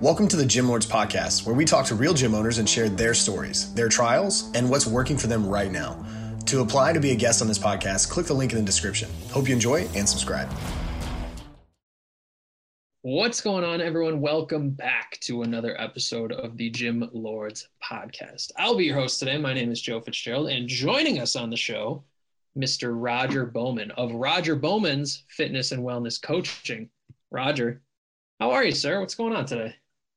Welcome to the Gym Lords Podcast, where we talk to real gym owners and share their stories, their trials, and what's working for them right now. To apply to be a guest on this podcast, click the link in the description. Hope you enjoy and subscribe. What's going on, everyone? Welcome back to another episode of the Gym Lords Podcast. I'll be your host today. My name is Joe Fitzgerald, and joining us on the show, Mr. Roger Bowman of Roger Bowman's Fitness and Wellness Coaching. Roger, how are you, sir? What's going on today?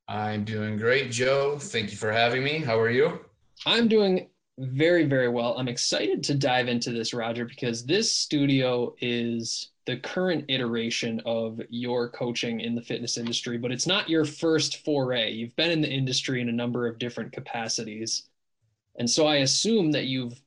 I'm doing great, Joe. Thank you for having me. How are you? I'm doing very, very well. I'm excited to dive into this, Roger, because this studio is the current iteration of your coaching in the fitness industry, but it's not your first foray. You've been in the industry in a number of different capacities. And so I assume that you've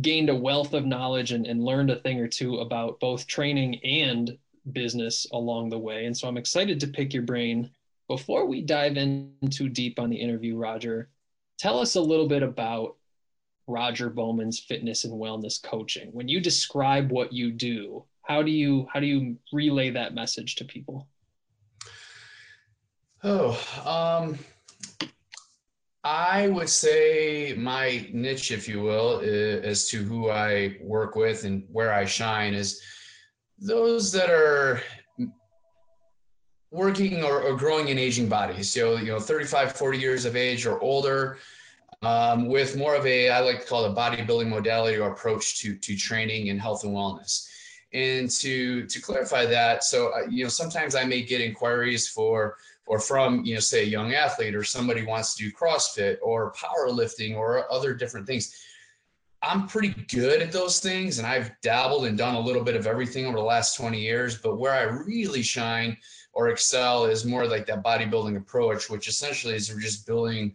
gained a wealth of knowledge and, and learned a thing or two about both training and business along the way. And so I'm excited to pick your brain before we dive in too deep on the interview, Roger, tell us a little bit about Roger Bowman's fitness and wellness coaching. When you describe what you do, how do you how do you relay that message to people? Oh, um, I would say my niche, if you will, as to who I work with and where I shine is those that are working or, or, growing in aging bodies. So, you know, 35, 40 years of age or older, um, with more of a, I like to call it a bodybuilding modality or approach to, to training and health and wellness. And to, to clarify that, so, uh, you know, sometimes I may get inquiries for, or from, you know, say a young athlete or somebody wants to do CrossFit or powerlifting or other different things. I'm pretty good at those things and I've dabbled and done a little bit of everything over the last 20 years, but where I really shine or excel is more like that bodybuilding approach, which essentially is we're just building,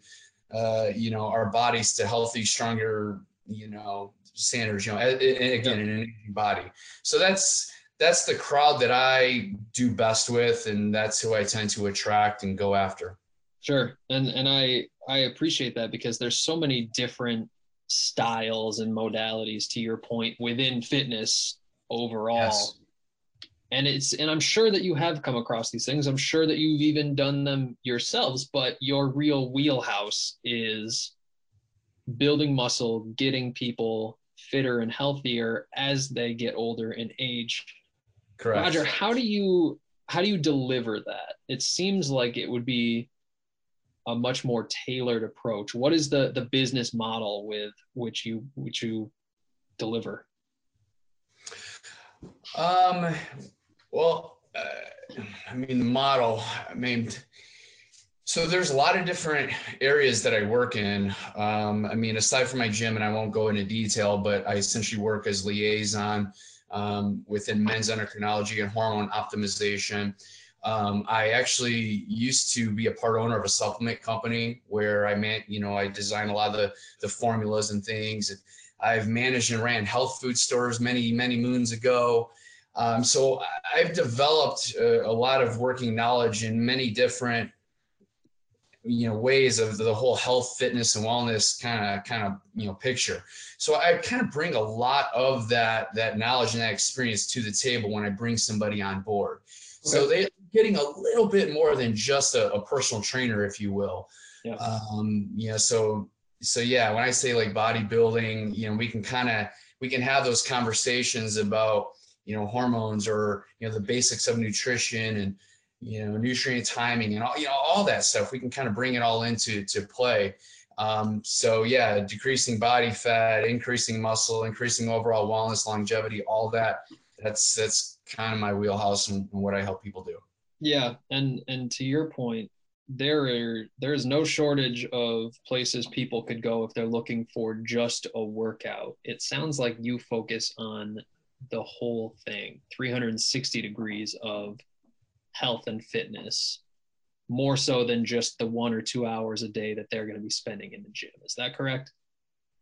uh, you know, our bodies to healthy, stronger, you know, standards. You know, again, in an aging body. So that's that's the crowd that I do best with, and that's who I tend to attract and go after. Sure, and and I I appreciate that because there's so many different styles and modalities. To your point, within fitness overall. Yes and it's and i'm sure that you have come across these things. I'm sure that you've even done them yourselves but your real wheelhouse is building muscle getting people fitter and healthier as they get older in age. Correct. Roger how do you how do you deliver that? It seems like it would be a much more tailored approach. What is the the business model with which you which you deliver? Um well, uh, I mean, the model, I mean, so there's a lot of different areas that I work in. Um, I mean, aside from my gym, and I won't go into detail, but I essentially work as liaison um, within men's endocrinology and hormone optimization. Um, I actually used to be a part owner of a supplement company where I meant, you know, I designed a lot of the, the formulas and things. I've managed and ran health food stores many, many moons ago. Um, so I've developed a, a, lot of working knowledge in many different, you know, ways of the whole health, fitness, and wellness kind of kind of you know picture. So I kind of bring a lot of that that knowledge and that experience to the table when I bring somebody on board. Okay. So they're getting a little bit more than just a, a personal trainer, if you will. Yeah. Um, you know, so so yeah, when I say like bodybuilding, you know, we can kind of we can have those conversations about you know hormones or you know the basics of nutrition and you know nutrient timing and all you know all that stuff we can kind of bring it all into to play. Um, so yeah decreasing body fat increasing muscle increasing overall wellness longevity all that that's that's kind of my wheelhouse and, and what i help people do. Yeah and and to your point there are there is no shortage of places people could go if they're looking for just a workout. It sounds like you focus on the whole thing. 360 degrees of health and fitness more so than just the one or two hours a day that they're going to be spending in the gym. Is that correct?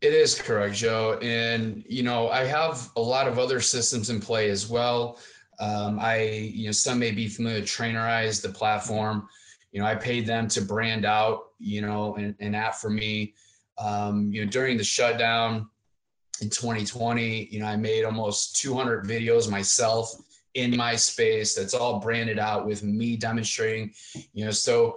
It is correct joe. And you know i have a lot of other systems in play as well. Um, i you know some may be familiar with trainerize the platform. You know i paid them to brand out you know an, an app for me. Um, you know during the shutdown in 2020 you know i made almost 200 videos myself in my space that's all branded out with me demonstrating you know so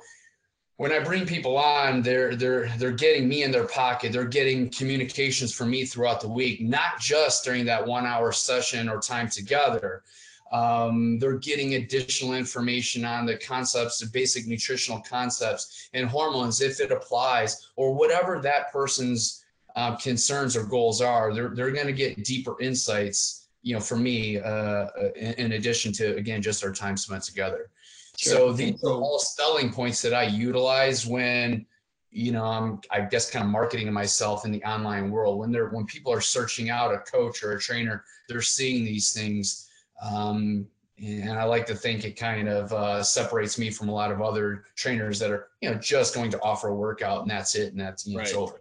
when I bring people on, they're they're they're getting me in their pocket. They're getting communications from me throughout the week, not just during that one hour session or time together. Um, they're getting additional information on the concepts, the basic nutritional concepts and hormones, if it applies, or whatever that person's uh, concerns or goals are. They're they're going to get deeper insights, you know, for me, uh, in, in addition to again just our time spent together. Sure. So these are all selling points that I utilize when, you know, I'm I guess kind of marketing to myself in the online world. When they're when people are searching out a coach or a trainer, they're seeing these things. Um, and I like to think it kind of uh, separates me from a lot of other trainers that are, you know, just going to offer a workout and that's it and that's you know, right. it's over.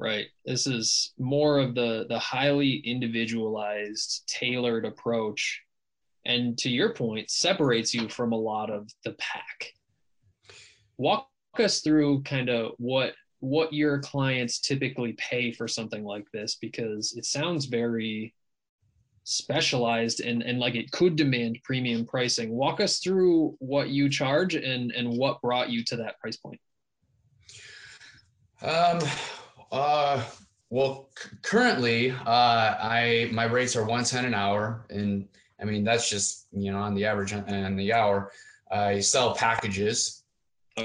Right. This is more of the the highly individualized, tailored approach. And to your point separates you from a lot of the pack. Walk us through kind of what what your clients typically pay for something like this because it sounds very specialized and, and like it could demand premium pricing. Walk us through what you charge and and what brought you to that price point. Um uh well currently uh i my rates are 110 an hour and I mean, that's just, you know, on the average and the hour. I sell packages,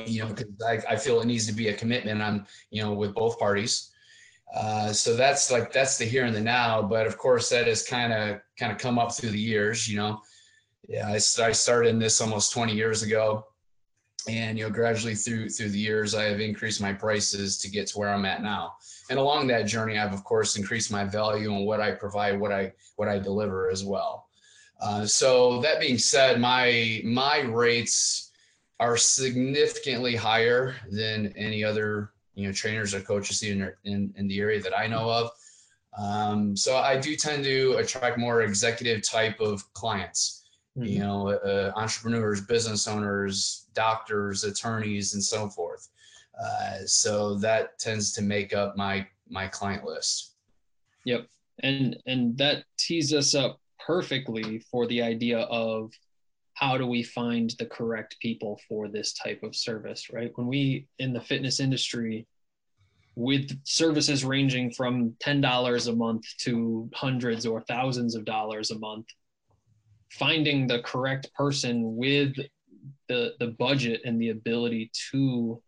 you know, because I, I feel it needs to be a commitment on, you know, with both parties. Uh, so that's like that's the here and the now. But of course, that has kind of kind of come up through the years. You know, yeah, I, I started in this almost 20 years ago, and you know, gradually through through the years, I have increased my prices to get to where I'm at now. And along that journey, I've of course increased my value and what I provide, what I what I deliver as well. Uh, so that being said, my my rates are significantly higher than any other you know trainers or coaches in in, in the area that I know of. Um, so I do tend to attract more executive type of clients. Mm-hmm. You know, uh, entrepreneurs, business owners, doctors, attorneys, and so forth. Uh, so that tends to make up my my client list. Yep, and and that tees us up perfectly for the idea of how do we find the correct people for this type of service, right? When we in the fitness industry, with services ranging from $10 a month to hundreds or thousands of dollars a month, finding the correct person with the, the budget and the ability to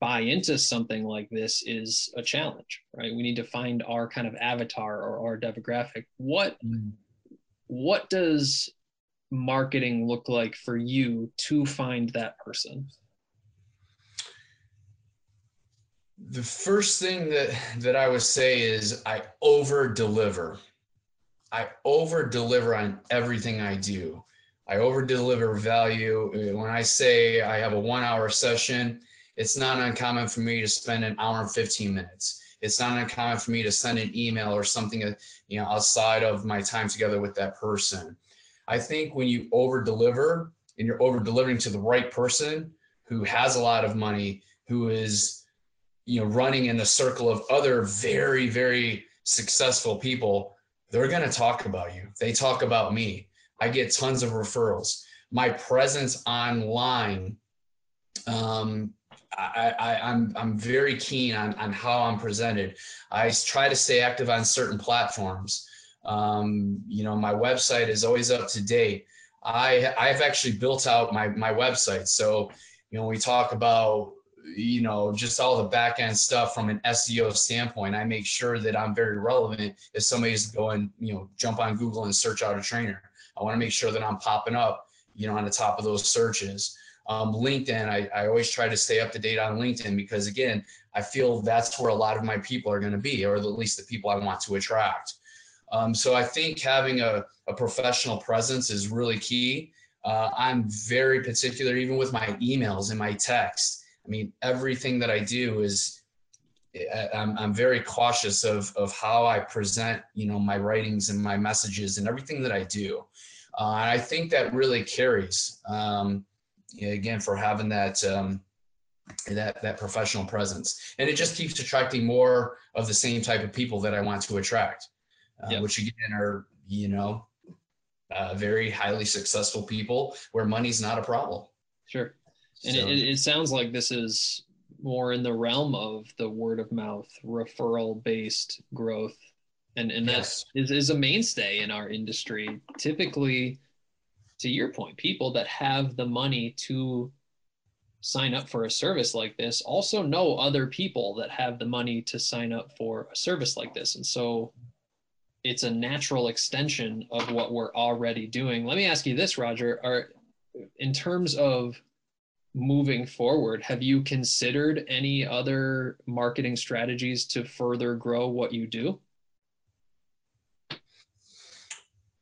buy into something like this is a challenge, right? We need to find our kind of avatar or our demographic. What mm-hmm what does marketing look like for you to find that person? The first thing that that I would say is I over deliver. I over deliver on everything I do. I over deliver value. When I say I have a one hour session, it's not uncommon for me to spend an hour and 15 minutes it's not uncommon for me to send an email or something uh, you know outside of my time together with that person i think when you over deliver and you're over delivering to the right person who has a lot of money who is you know running in a circle of other very very successful people they're going to talk about you they talk about me i get tons of referrals my presence online um, I, I, I'm, I'm very keen on, on how I'm presented. I try to stay active on certain platforms. Um, you know, my website is always up to date. I I've actually built out my my website. So, you know, we talk about you know just all the back end stuff from an SEO standpoint. I make sure that I'm very relevant if somebody's going, you know, jump on Google and search out a trainer. I want to make sure that I'm popping up, you know, on the top of those searches. Um, LinkedIn, I, I always try to stay up to date on LinkedIn because, again, I feel that's where a lot of my people are going to be, or at least the people I want to attract. Um, so I think having a, a professional presence is really key. Uh, I'm very particular, even with my emails and my text. I mean, everything that I do is I'm, I'm very cautious of, of how I present, you know, my writings and my messages and everything that I do. Uh, and I think that really carries. Um, again for having that um, that that professional presence and it just keeps attracting more of the same type of people that i want to attract uh, yep. which again are you know uh, very highly successful people where money's not a problem sure And so. it, it sounds like this is more in the realm of the word of mouth referral based growth and and that yes. is, is a mainstay in our industry typically to your point people that have the money to sign up for a service like this also know other people that have the money to sign up for a service like this and so it's a natural extension of what we're already doing let me ask you this roger are in terms of moving forward have you considered any other marketing strategies to further grow what you do?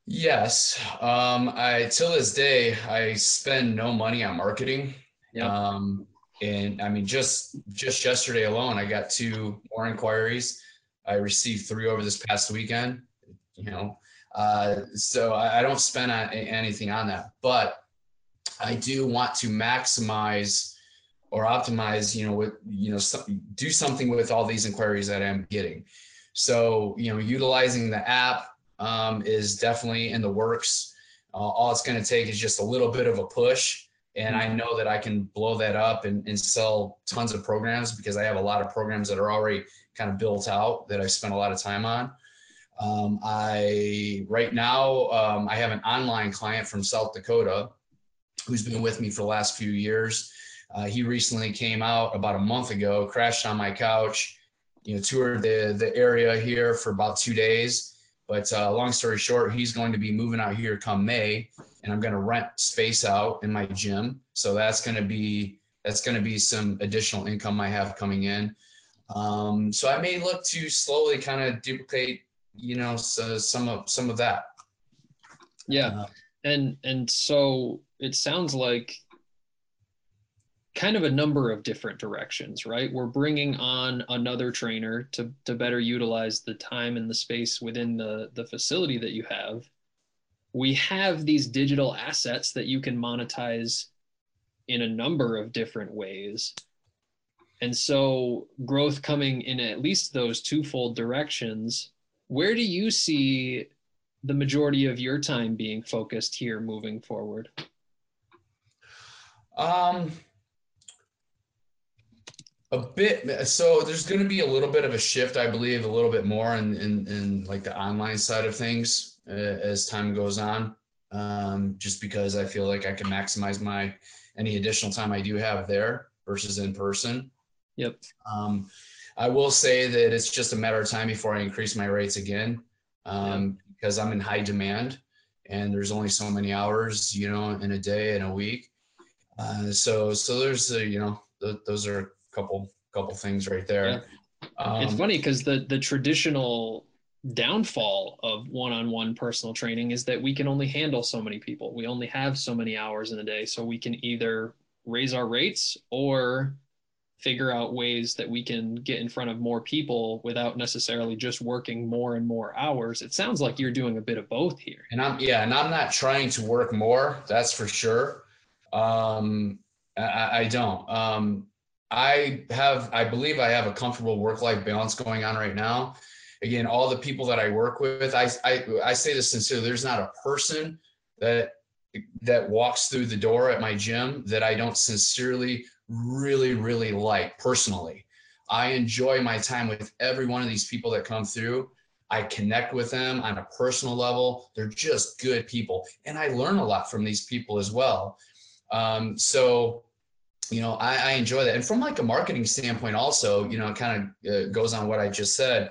Yes. Um i till this day i spend no money on marketing. Yeah. um and i mean just just yesterday alone i got two more inquiries. I received three over this past weekend you know. Uh so i, I don't spend anything on that. But I do want to maximize or optimize, you know, with, you know, do something with all these inquiries that I'm getting. So, you know, utilizing the app um, is definitely in the works. Uh, all it's going to take is just a little bit of a push. And I know that I can blow that up and, and sell tons of programs because I have a lot of programs that are already kind of built out that I've spent a lot of time on. Um, I right now um, I have an online client from South Dakota who's been with me for the last few years. Uh, he recently came out about a month ago, crashed on my couch, you know, toured the the area here for about two days. But uh, long story short, he's going to be moving out here come May, and I'm going to rent space out in my gym. So that's going to be that's going to be some additional income I have coming in. Um, so I may look to slowly kind of duplicate, you know, so some of some of that. Yeah, uh, and and so it sounds like kind of a number of different directions, right? We're bringing on another trainer to, to better utilize the time and the space within the, the facility that you have. We have these digital assets that you can monetize in a number of different ways. And so, growth coming in at least those twofold directions. Where do you see the majority of your time being focused here moving forward? Um, a bit. So there's going to be a little bit of a shift, I believe, a little bit more in in, in like the online side of things uh, as time goes on. Um, just because I feel like I can maximize my any additional time I do have there versus in person. Yep. Um, I will say that it's just a matter of time before I increase my rates again, um, because I'm in high demand, and there's only so many hours, you know, in a day and a week. Uh, so so there's a, you know th- those are a couple couple things right there. Yeah. Um, it's funny because the the traditional downfall of one-on-one personal training is that we can only handle so many people. We only have so many hours in a day, so we can either raise our rates or figure out ways that we can get in front of more people without necessarily just working more and more hours. It sounds like you're doing a bit of both here. And I'm yeah, and I'm not trying to work more, that's for sure. Um, I, I don't. Um, I have, I believe I have a comfortable work-life balance going on right now. Again, all the people that I work with, I, I, I say this sincerely, there's not a person that, that walks through the door at my gym that I don't sincerely really, really like personally. I enjoy my time with every one of these people that come through. I connect with them on a personal level. They're just good people. And I learn a lot from these people as well. Um, so, you know, I, I, enjoy that. And from like a marketing standpoint, also, you know, it kind of uh, goes on what I just said.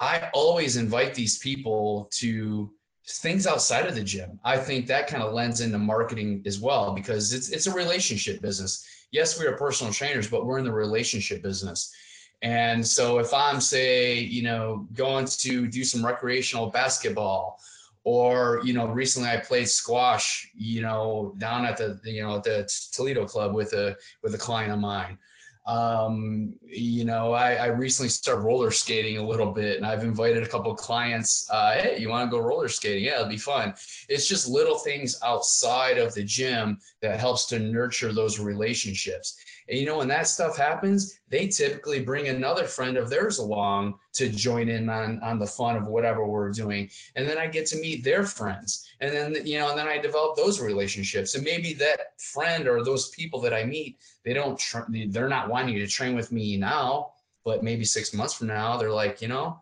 I always invite these people to things outside of the gym. I think that kind of lends into marketing as well because it's it's a relationship business. Yes, we are personal trainers, but we're in the relationship business. And so if I'm say, you know, going to do some recreational basketball or you know recently i played squash you know down at the you know at the toledo club with a with a client of mine. Um, you know I, I recently started roller skating a little bit and i've invited a couple clients uh, hey you want to go roller skating? Yeah it'll be fun. It's just little things outside of the gym that helps to nurture those relationships and you know when that stuff happens they typically bring another friend of theirs along to join in on on the fun of whatever we're doing. And then i get to meet their friends. And then you know and then i develop those relationships. And maybe that friend or those people that i meet they don't tr- they're not wanting to train with me now but maybe six months from now they're like you know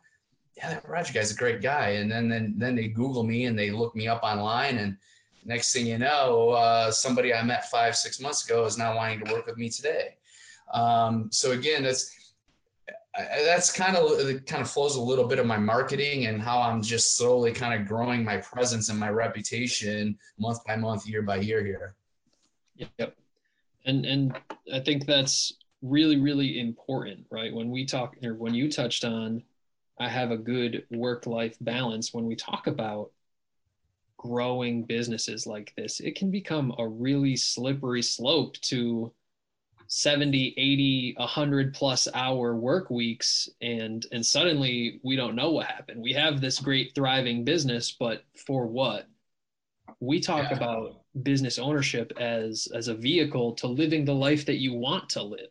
yeah that roger guy's a great guy. And then then then they google me and they look me up online and next thing you know uh, somebody i met five six months ago is now wanting to work with me today um, so again that's that's kind of it kind of flows a little bit of my marketing and how I'm just slowly kind of growing my presence and my reputation month by month, year by year here. Yep. And and I think that's really really important, right? When we talk or when you touched on I have a good work life balance when we talk about growing businesses like this, it can become a really slippery slope to 70 80 100 plus hour work weeks. And and suddenly we don't know what happened. We have this great thriving business but for what? We talk yeah. about business ownership as as a vehicle to living the life that you want to live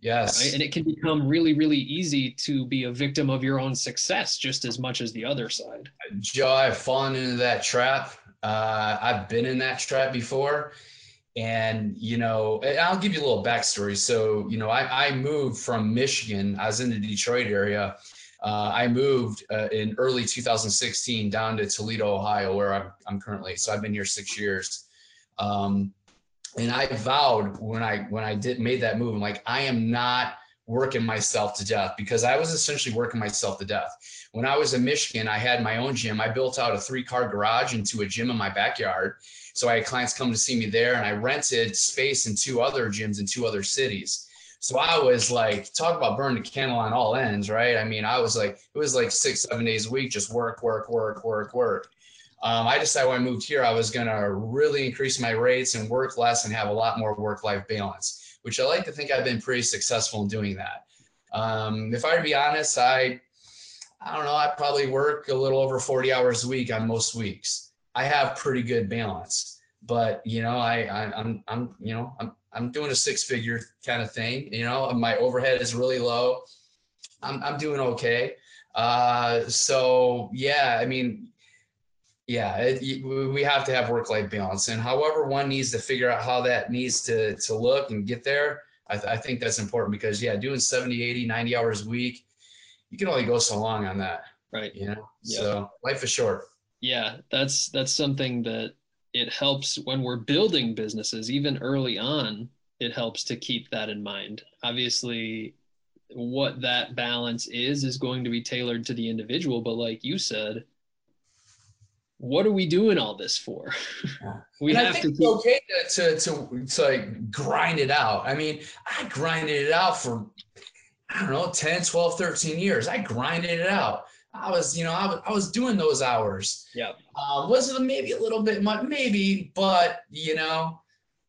yes. Right? and it can become really really easy to be a victim of your own success just as much as the other side. Joe i've fallen into that trap. Uh, i've been in that trap before. And you know i'll give you a little backstory. So you know i, I moved from michigan. I was in the detroit area. Uh, i moved uh, in early 2016 down to toledo ohio where i'm, I'm currently. So i've been here six years. Um, and i vowed when i when i did made that move i'm like i am not working myself to death because i was essentially working myself to death when i was in michigan i had my own gym i built out a three car garage into a gym in my backyard so I had clients come to see me there, and I rented space in two other gyms in two other cities. So I was like, talk about burning the candle on all ends, right? I mean, I was like, it was like six, seven days a week, just work, work, work, work, work. Um, I decided when I moved here, I was going to really increase my rates and work less and have a lot more work life balance, which I like to think I've been pretty successful in doing that. Um, if I were to be honest, I, I don't know, I probably work a little over 40 hours a week on most weeks. I have pretty good balance. But you know, I, I I'm I'm you know I'm I'm doing a six figure kind of thing. You know, my overhead is really low. I'm I'm doing okay. Uh, so yeah, I mean, yeah, it, we have to have work life balance, and however one needs to figure out how that needs to to look and get there. I, th- I think that's important because yeah, doing 70, 80, 90 hours a week, you can only go so long on that. Right. You know, so life is short yeah that's that's something that it helps when we're building businesses even early on it helps to keep that in mind obviously what that balance is is going to be tailored to the individual but like you said what are we doing all this for we and have to keep- okay to, to, to to like grind it out i mean i grinded it out for i don't know 10 12 13 years i grinded it out I was, you know, I was, I was doing those hours. Yeah. Um, was it maybe a little bit much? Maybe, but you know,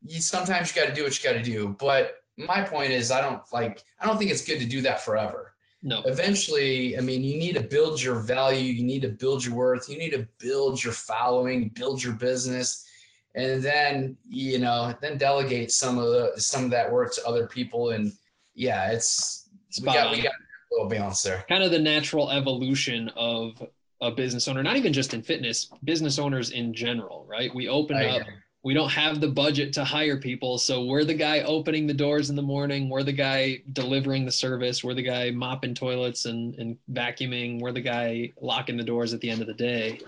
you sometimes you got to do what you got to do. But my point is, I don't like, I don't think it's good to do that forever. No. Eventually, I mean, you need to build your value. You need to build your worth. You need to build your following, build your business, and then you know, then delegate some of the some of that work to other people. And yeah, it's Spot we got on. we got a little balance there. Kind of the natural evolution of a business owner, not even just in fitness, business owners in general, right? We open I up. We don't have the budget to hire people. So we're the guy opening the doors in the morning, we're the guy delivering the service, we're the guy mopping toilets and, and vacuuming, we're the guy locking the doors at the end of the day.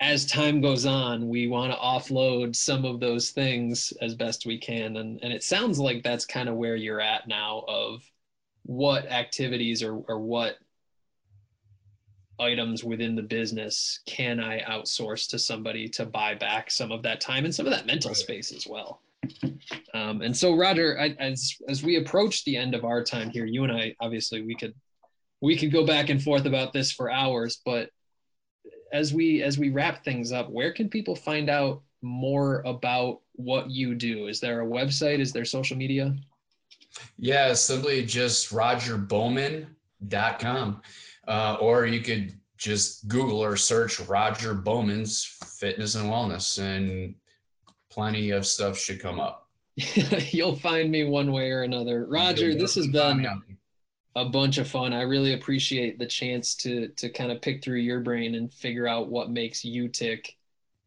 As time goes on, we want to offload some of those things as best we can. And, and it sounds like that's kind of where you're at now of what activities or, or what items within the business can I outsource to somebody to buy back some of that time and some of that mental space as well. Um, and so, Roger, I, as as we approach the end of our time here, you and I obviously we could we could go back and forth about this for hours, but as we as we wrap things up, where can people find out more about what you do? Is there a website? Is there social media? Yeah, simply just rogerbowman.com. Uh, or you could just Google or search Roger Bowman's fitness and wellness, and plenty of stuff should come up. You'll find me one way or another. Roger, this has been a bunch of fun. I really appreciate the chance to to kind of pick through your brain and figure out what makes you tick.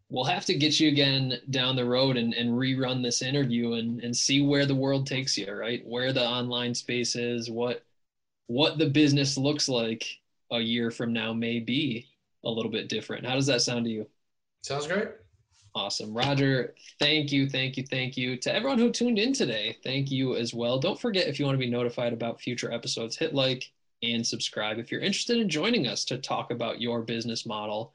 We'll have to get you again down the road and, and rerun this interview and, and see where the world takes you, right? Where the online space is, what what the business looks like a year from now may be a little bit different. How does that sound to you? Sounds great. Awesome. Roger, thank you, thank you, thank you. To everyone who tuned in today, thank you as well. Don't forget if you want to be notified about future episodes, hit like and subscribe. If you're interested in joining us to talk about your business model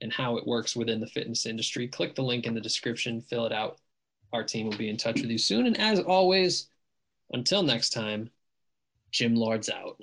and how it works within the fitness industry, click the link in the description, fill it out. Our team will be in touch with you soon. And as always, until next time, Gym Lords out.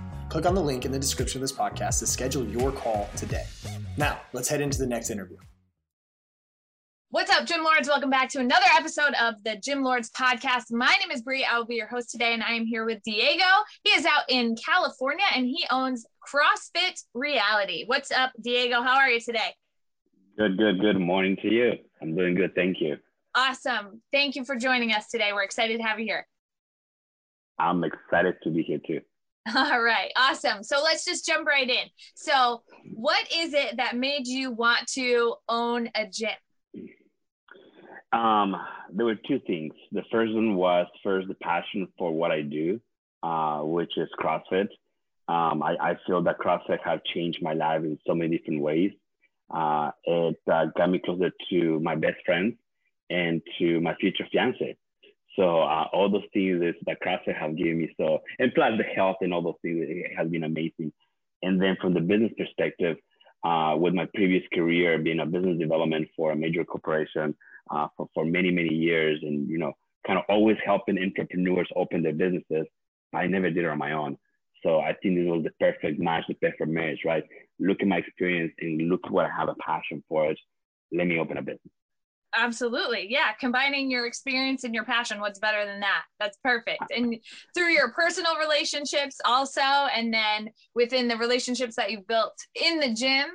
Click on the link in the description of this podcast to schedule your call today. Now, let's head into the next interview. What's up, Gym Lords? Welcome back to another episode of the Gym Lords podcast. My name is Brie. I will be your host today, and I am here with Diego. He is out in California and he owns CrossFit Reality. What's up, Diego? How are you today? Good, good, good morning to you. I'm doing good. Thank you. Awesome. Thank you for joining us today. We're excited to have you here. I'm excited to be here too. All right, awesome. So let's just jump right in. So, what is it that made you want to own a gym? Um, there were two things. The first one was first the passion for what I do, uh, which is CrossFit. Um, I, I, feel that CrossFit has changed my life in so many different ways. Uh, it uh, got me closer to my best friends and to my future fiance. So uh, all those things that CrossFit have given me. So and plus the health and all those things it has been amazing. And then from the business perspective, uh, with my previous career being a business development for a major corporation uh, for, for many many years, and you know kind of always helping entrepreneurs open their businesses, I never did it on my own. So I think this was the perfect match, the perfect marriage, right? Look at my experience and look what I have a passion for it. Let me open a business. Absolutely. Yeah. Combining your experience and your passion. What's better than that? That's perfect. And through your personal relationships also, and then within the relationships that you've built in the gym,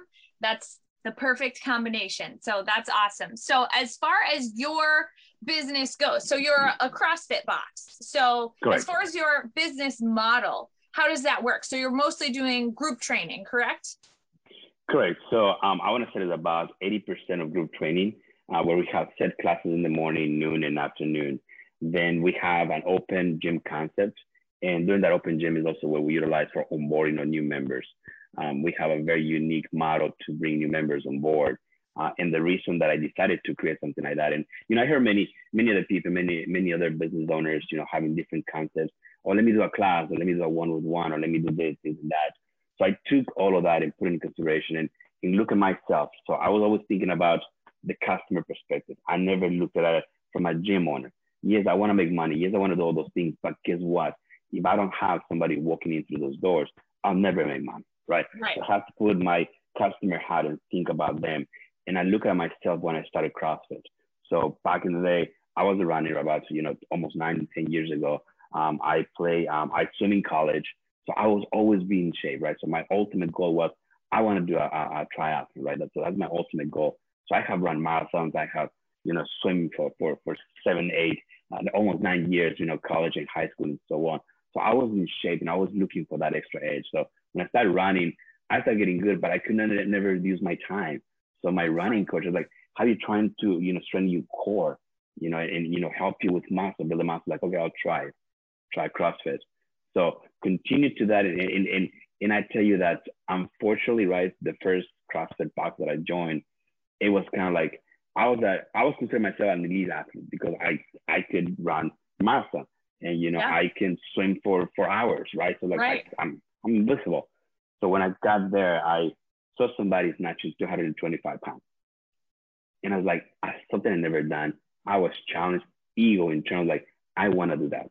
that's the perfect combination. So that's awesome. So as far as your business goes, so you're a CrossFit box. So correct. as far as your business model, how does that work? So you're mostly doing group training, correct? Correct. So um, I want to say it's about 80% of group training uh, where we have set classes in the morning, noon, and afternoon. Then we have an open gym concept. And during that open gym is also where we utilize for onboarding of new members. Um, we have a very unique model to bring new members on board. Uh, and the reason that I decided to create something like that, and you know, I hear many, many other people, many, many other business owners, you know, having different concepts. Or oh, let me do a class, or let me do a one-with-one, or let me do this, this, and that. So I took all of that and put it in consideration and, and look at myself. So I was always thinking about the customer perspective. I never looked at it from a gym owner. Yes, I want to make money. Yes, I want to do all those things. But guess what? If I don't have somebody walking in through those doors, I'll never make money. Right. right. So I have to put my customer hat and think about them. And I look at myself when I started CrossFit. So back in the day, I was a runner about, you know, almost nine to 10 years ago. Um, I play, um, I swim in college. So I was always being in shape, right? So my ultimate goal was I want to do a, a, a triathlon, right? So that's my ultimate goal. So I have run marathons. I have, you know, swim for, for, for seven, eight, uh, almost nine years, you know, college and high school and so on. So I was in shape and I was looking for that extra edge. So when I started running, I started getting good, but I could not never use my time. So my running coach was like, how are you trying to, you know, strengthen your core, you know, and, you know, help you with muscle, build a muscle? Like, okay, I'll try, try CrossFit. So continue to that. And, and, and, and I tell you that unfortunately, right, the first CrossFit box that I joined, it was kind of like I was a I was considering myself an elite athlete because I I could run marathon and you know yeah. I can swim for for hours, right? So like right. I, I'm I'm invisible. So when I got there, I saw somebody snatching 225 pounds, and I was like, I, something I never done. I was challenged, ego in terms like I want to do that.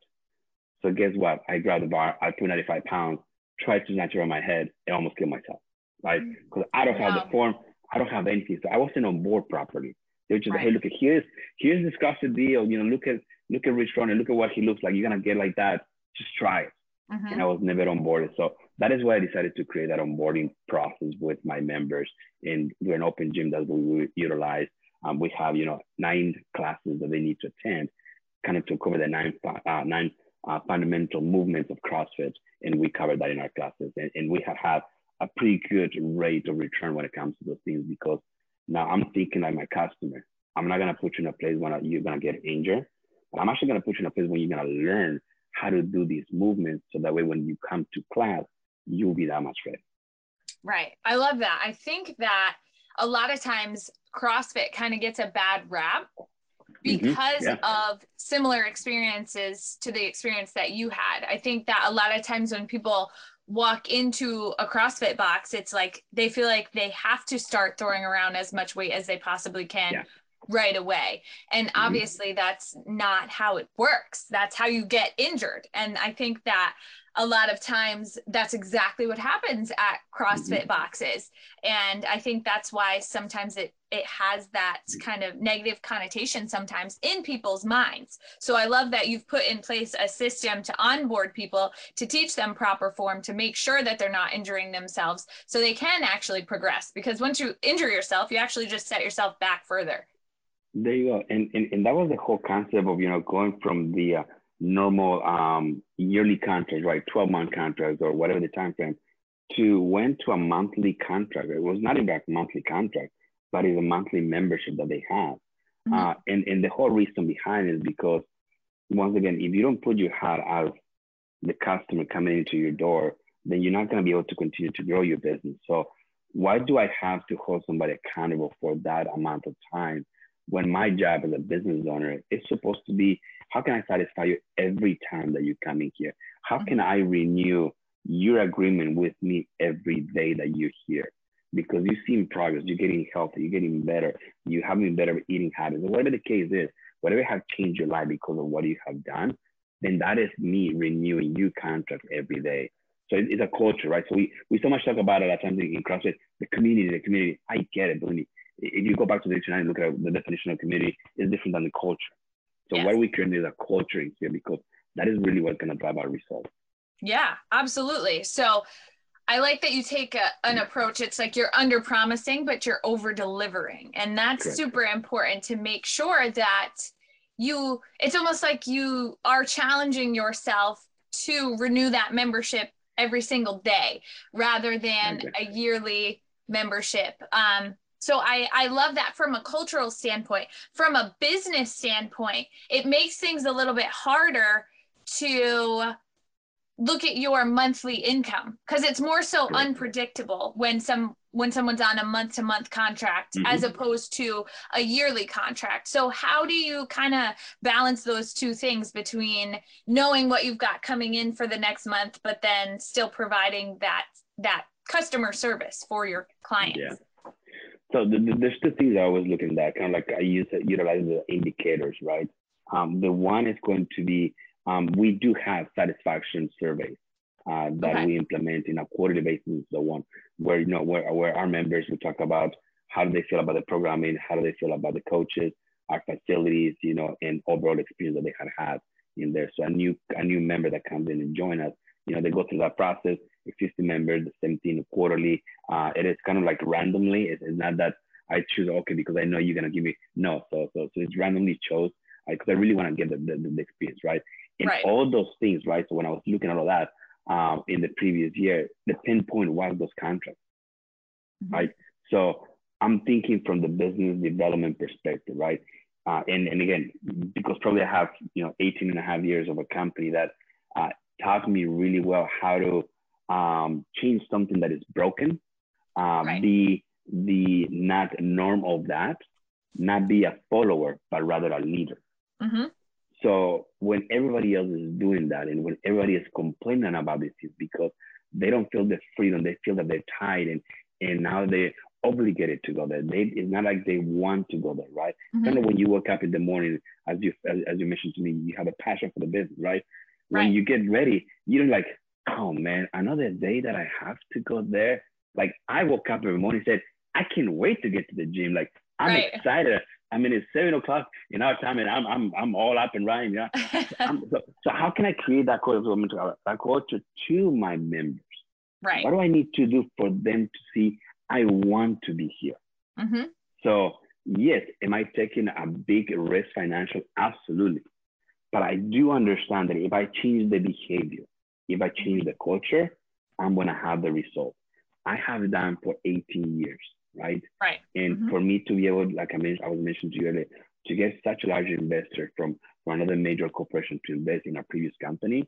So guess what? I grabbed the bar, I put 95 pounds, tried to snatch it on my head, and almost killed myself. Right? Because mm. I don't have the form, I don't have anything. So I wasn't on board properly. They were just right. hey, look at here's here's this Disgusted deal. You know, look at look at Rich Froning, look at what he looks like. You're gonna get like that. Just try it. Mm-hmm. And I was never on board. So that is why I decided to create that onboarding process with my members. And we're an open gym that we utilize. Um, we have, you know, nine classes that they need to attend, kind of to cover the nine, uh, nine uh, fundamental movements of CrossFit. And we cover that in our classes. And, and we have had a pretty good rate of return when it comes to those things because now I'm thinking like my customer. I'm not gonna put you in a place where you're gonna get injured, but I'm actually gonna put you in a place where you're gonna learn how to do these movements so that way when you come to class, you'll be that much ready. Right. I love that. I think that a lot of times CrossFit kind of gets a bad rap because mm-hmm. yeah. of similar experiences to the experience that you had. I think that a lot of times when people walk into a CrossFit box, it's like they feel like they have to start throwing around as much weight as they possibly can yeah right away. And mm-hmm. obviously, mm-hmm. that's not how it works. That's how you get injured. And I think that a lot of times that's exactly what happens at CrossFit mm-hmm. boxes. And I think that's why sometimes it it has that kind of negative connotation sometimes in people's minds. So I love that you've put in place a system to onboard people to teach them proper form to make sure that they're not injuring themselves so they can actually progress because once you injure yourself you actually just set yourself back further. There you go. And, and, and that was the whole concept of, you know, going from the uh, normal um, yearly contract, right, 12 month contracts or whatever the time frame, to went to a monthly contract. It was not in fact monthly contract, but it's a monthly membership that they have. Mm-hmm. Uh, and, and the whole reason behind it is because, once again, if you don't put your heart out the customer coming into your door, then you're not going to be able to continue to grow your business. So, why do I have to hold somebody accountable for that amount of time when my job as a business owner is supposed to be how can I satisfy you every time that you come in here? How mm-hmm. can I renew your agreement with me every day that you're here? Because you see in progress, you're getting healthy, you're getting better, you're having better eating habits, whatever the case is, whatever have changed your life because of what you have done, then that is me renewing your contract every day. So it's a culture, right? So we, we so much talk about it at times in CrossFit, the community, the community. I get it, believe me if you go back to the dictionary and look at the definition of community, it's different than the culture. So yes. what we create is a culture in here because that is really what's going to drive our results. Yeah, absolutely. So I like that you take a, an approach. It's like you're under promising, but you're over delivering. And that's Correct. super important to make sure that you, it's almost like you are challenging yourself to renew that membership every single day rather than a yearly membership. Um, so I, I love that from a cultural standpoint. From a business standpoint, it makes things a little bit harder to look at your monthly income because it's more so unpredictable when some when someone's on a month to month contract mm-hmm. as opposed to a yearly contract so how do you kind of balance those two things between knowing what you've got coming in for the next month but then still providing that that customer service for your clients yeah so the, the, there's two things I always look at that, kind of like I use utilize the indicators, right? Um, the one is going to be um, we do have satisfaction surveys uh, that okay. we implement in a quarterly basis and so on, where you know where, where our members will talk about how do they feel about the programming, how do they feel about the coaches, our facilities, you know, and overall experience that they had had in there. So a new a new member that comes in and join us, you know, they go through that process. 50 members, the 17 quarterly. Uh, it is kind of like randomly. It's, it's not that I choose okay because I know you're gonna give me no. So so so it's randomly chose because I, I really want to get the, the, the, experience right. And right. all those things right. So when I was looking at all that um, in the previous year, the pinpoint was those contracts, mm-hmm. right? So I'm thinking from the business development perspective, right? Uh, and, and again, because probably I have, you know, 18 and a half years of a company that uh, taught me really well how to um, change something that is broken, uh, right. be the not norm of that, not be a follower, but rather a leader. Mm-hmm. So when everybody else is doing that and when everybody is complaining about this, is because they don't feel the freedom. They feel that they're tied and, and now they're obligated to go there. They, it's not like they want to go there, right? Mm-hmm. Kind of when you wake up in the morning, as you as, as you mentioned to me, you have a passion for the business, right? When Right. you get ready, you're like, oh man, another day that I have to go there. Like I woke up every morning and said, I can't wait to get to the gym. Like I'm Right. excited. I mean, it's seven o'clock in our time, and I'm I'm I'm all up and running. Yeah. I'm, so, so how can I create that culture, that culture to my members? right. What do I need to do for them to see I want to be here? hmm So yes, am I taking a big risk financial? Absolutely. But I do understand that if I change the behavior, if I change the culture, I'm gonna have the result. I have done for 18 years, right? Right. And Mhm. for me to be able, like I mentioned, I was mentioned to you earlier, to get such a large investor from, from another major corporation to invest in a previous company,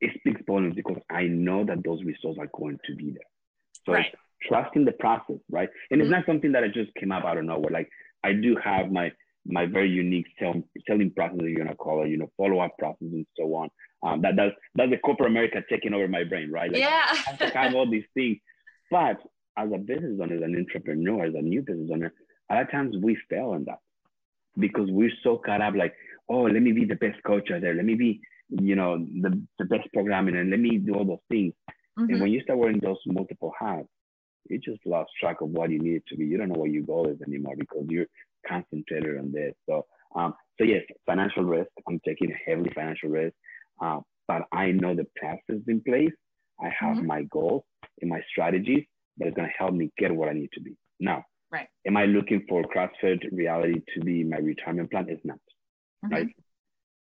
it speaks volumes because I know that those results are going to be there. So Right. trusting the process, right? And Mhm. it's not something that I just came up out of nowhere. Like I do have my my very unique sell, selling process, you're gonna call it, you know, follow up process and so on. Um, that that's that's the corporate America taking over my brain, right? Like, yeah. I have all these things. But as a business owner, as an entrepreneur, as a new business owner, a lot of times we fail in that because we're so caught up like, oh, let me be the best coach out there. Let me be, you know, the, the best programming and let me do all those things. And Mhm. when you start wearing those multiple hats, you just lost track of what you need to be. You don't know what your goal is anymore because you're concentrated on this. So, um, so yes, financial risk. I'm taking heavily financial risk, uh, but I know the process in place. I have Mhm. my goals and my strategies that is going to help me get what I need to be. Now, Right. am I looking for CrossFit reality to be my retirement plan? It's not Mhm. right?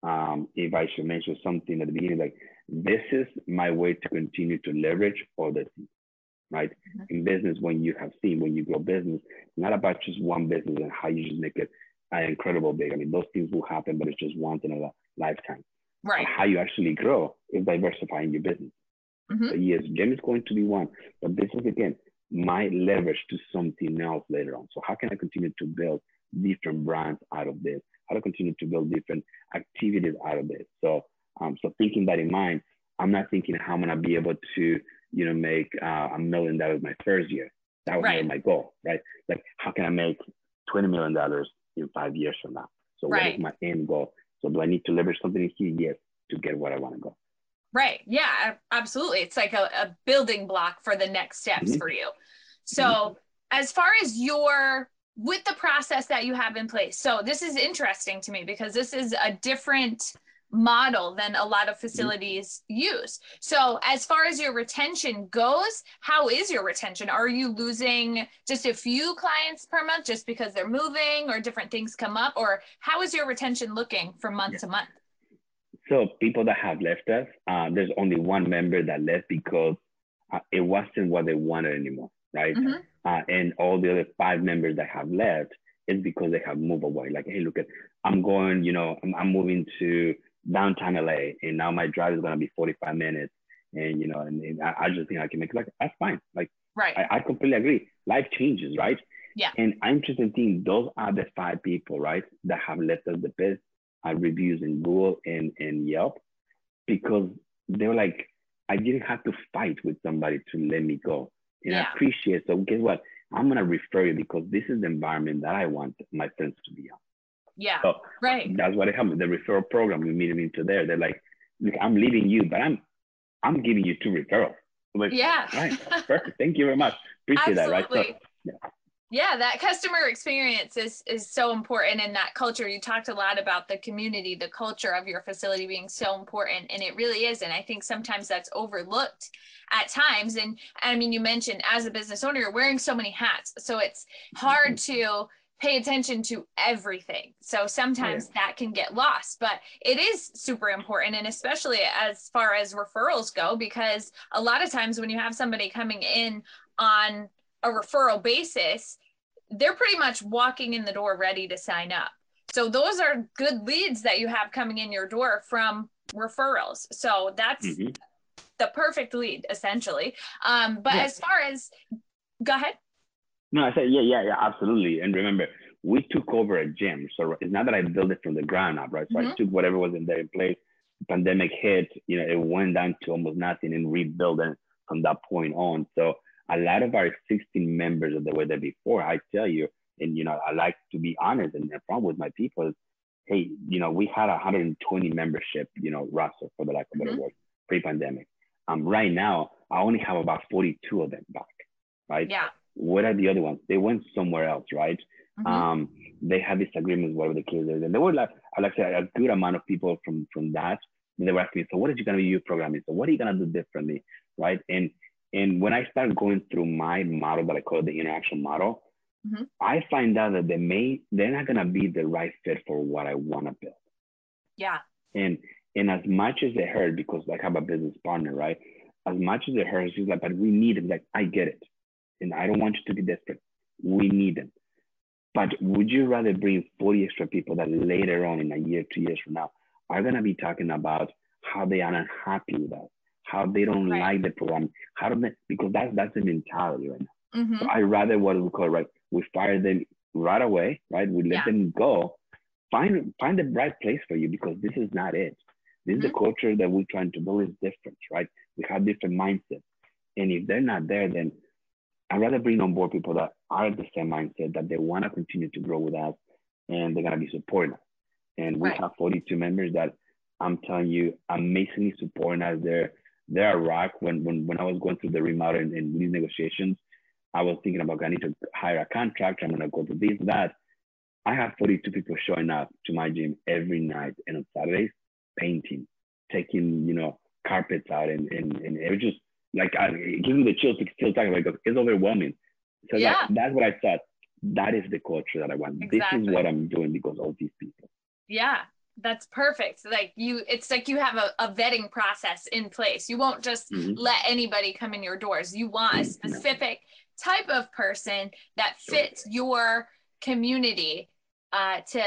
Um, if I should mention something at the beginning, like this is my way to continue to leverage all the things, right? Mhm. In business, when you have seen, when you grow business, not about just one business and how you just make it an incredible big. I mean, those things will happen, but it's just once in a lifetime. Right. how you actually grow is diversifying your business. Mhm. So yes, gym is going to be one, but this is again my leverage to something else later on. So how can I continue to build different brands out of this? How to continue to build different activities out of this? So um, so thinking that in mind, I'm not thinking how I'm gonna be able to you know make uh, a million dollars my first year. That was Right. my goal, right? Like how can I make twenty million dollars in five years from now? So what Right. is my end goal? So do I need to leverage something in here? Yes, to get where I want to go. Right. Yeah, absolutely. It's like a, a building block for the next steps Mhm. for you. So, as far as your with the process that you have in place, so this is interesting to me because this is a different model than a lot of facilities use. So, as far as your retention goes, how is your retention? Are you losing just a few clients per month just because they're moving or different things come up? Or how is your retention looking from month Yeah. to month? So people that have left us, uh, there's only one member that left because uh, it wasn't what they wanted anymore, right? Mhm. Uh, and all the other five members that have left is because they have moved away. Like, hey, look at, I'm going, you know, I'm, I'm moving to downtown LA, and now my drive is gonna be 45 minutes, and you know, and, and I, I just think I can make it. Like, that's fine. Like, Right. I, I completely agree. Life changes, right? Yeah. And I'm just thinking those are the five people, right, that have left us the best uh, reviews in Google and, and Yelp because they were like, I didn't have to fight with somebody to let me go. And Yeah. I appreciate So guess what? I'm gonna refer you because this is the environment that I want my friends to be on. Yeah. So Right. that's what happened. The referral program, we meet them into there. They're like, look, I'm leaving you, but I'm I'm giving you two referrals. Like, Yeah. right, perfect. Thank you very much. Appreciate that, right? So, Absolutely. yeah, that customer experience is is so important in that culture. You talked a lot about the community, the culture of your facility being so important, and it really is. And I think sometimes that's overlooked at times. And I mean, you mentioned as a business owner, you're wearing so many hats, so it's hard to pay attention to everything. So sometimes that can get lost, but it is super important. And especially as far as referrals go, because a lot of times when you have somebody coming in on a referral basis, they're pretty much walking in the door ready to sign up. So those are good leads that you have coming in your door from referrals. So that's mhm. the perfect lead essentially. Um, but Yeah. as far as go ahead. No, I said, yeah, yeah, yeah, absolutely. And remember, we took over a gym. So it's not that I built it from the ground up, right? So I Mhm. took whatever was in there in place. Pandemic hit, you know, it went down to almost nothing and rebuilt it from that point on. So a lot of our existing members that were there before, I tell you, and you know, I like to be honest and upfront with my people. hey, you know, we had 120 membership, you know, roster for the lack of better mm-hmm. word, pre-pandemic. Um, right now, I only have about 42 of them back, right? Yeah. What are the other ones? They went somewhere else, right? Mm-hmm. Um, they had disagreements, whatever the case is. And there were like, like I said, a good amount of people from from that. And they were asking me, so what is you gonna be your programming? So what are you gonna do differently, right? And and when I start going through my model that I call the interaction model, mm-hmm. I find out that they may they're not gonna be the right fit for what I want to build. Yeah. And and as much as it hurt, because I have a business partner, right? As much as it hurts, she's like, but we need it. Like, I get it. And I don't want you to be desperate. We need them. But would you rather bring 40 extra people that later on in a year, two years from now, are gonna be talking about how they are unhappy with us, how they don't right. like the program, how do they because that's that's the mentality right now. Mm-hmm. So I rather what we call right, we fire them right away, right? We let yeah. them go. Find find the right place for you because this is not it. This mm-hmm. is the mm-hmm. culture that we're trying to build is different, right? We have different mindsets. And if they're not there, then I'd rather bring on board people that are the same mindset, that they want to continue to grow with us and they're gonna be supporting us. And we right. have 42 members that I'm telling you, amazingly supporting us. They're they're a rock. When when when I was going through the remodel and, and these negotiations, I was thinking about I need to hire a contractor. I'm gonna go to this, that. I have 42 people showing up to my gym every night and on Saturdays, painting, taking, you know, carpets out and and, and it was just like I, it gives me the chills to still talk about it because it's overwhelming. So yeah. that, that's what I thought. That is the culture that I want. Exactly. This is what I'm doing because of these people. Yeah, that's perfect. Like you, it's like you have a, a vetting process in place. You won't just mm-hmm. let anybody come in your doors. You want a mm-hmm. specific type of person that fits your community uh, to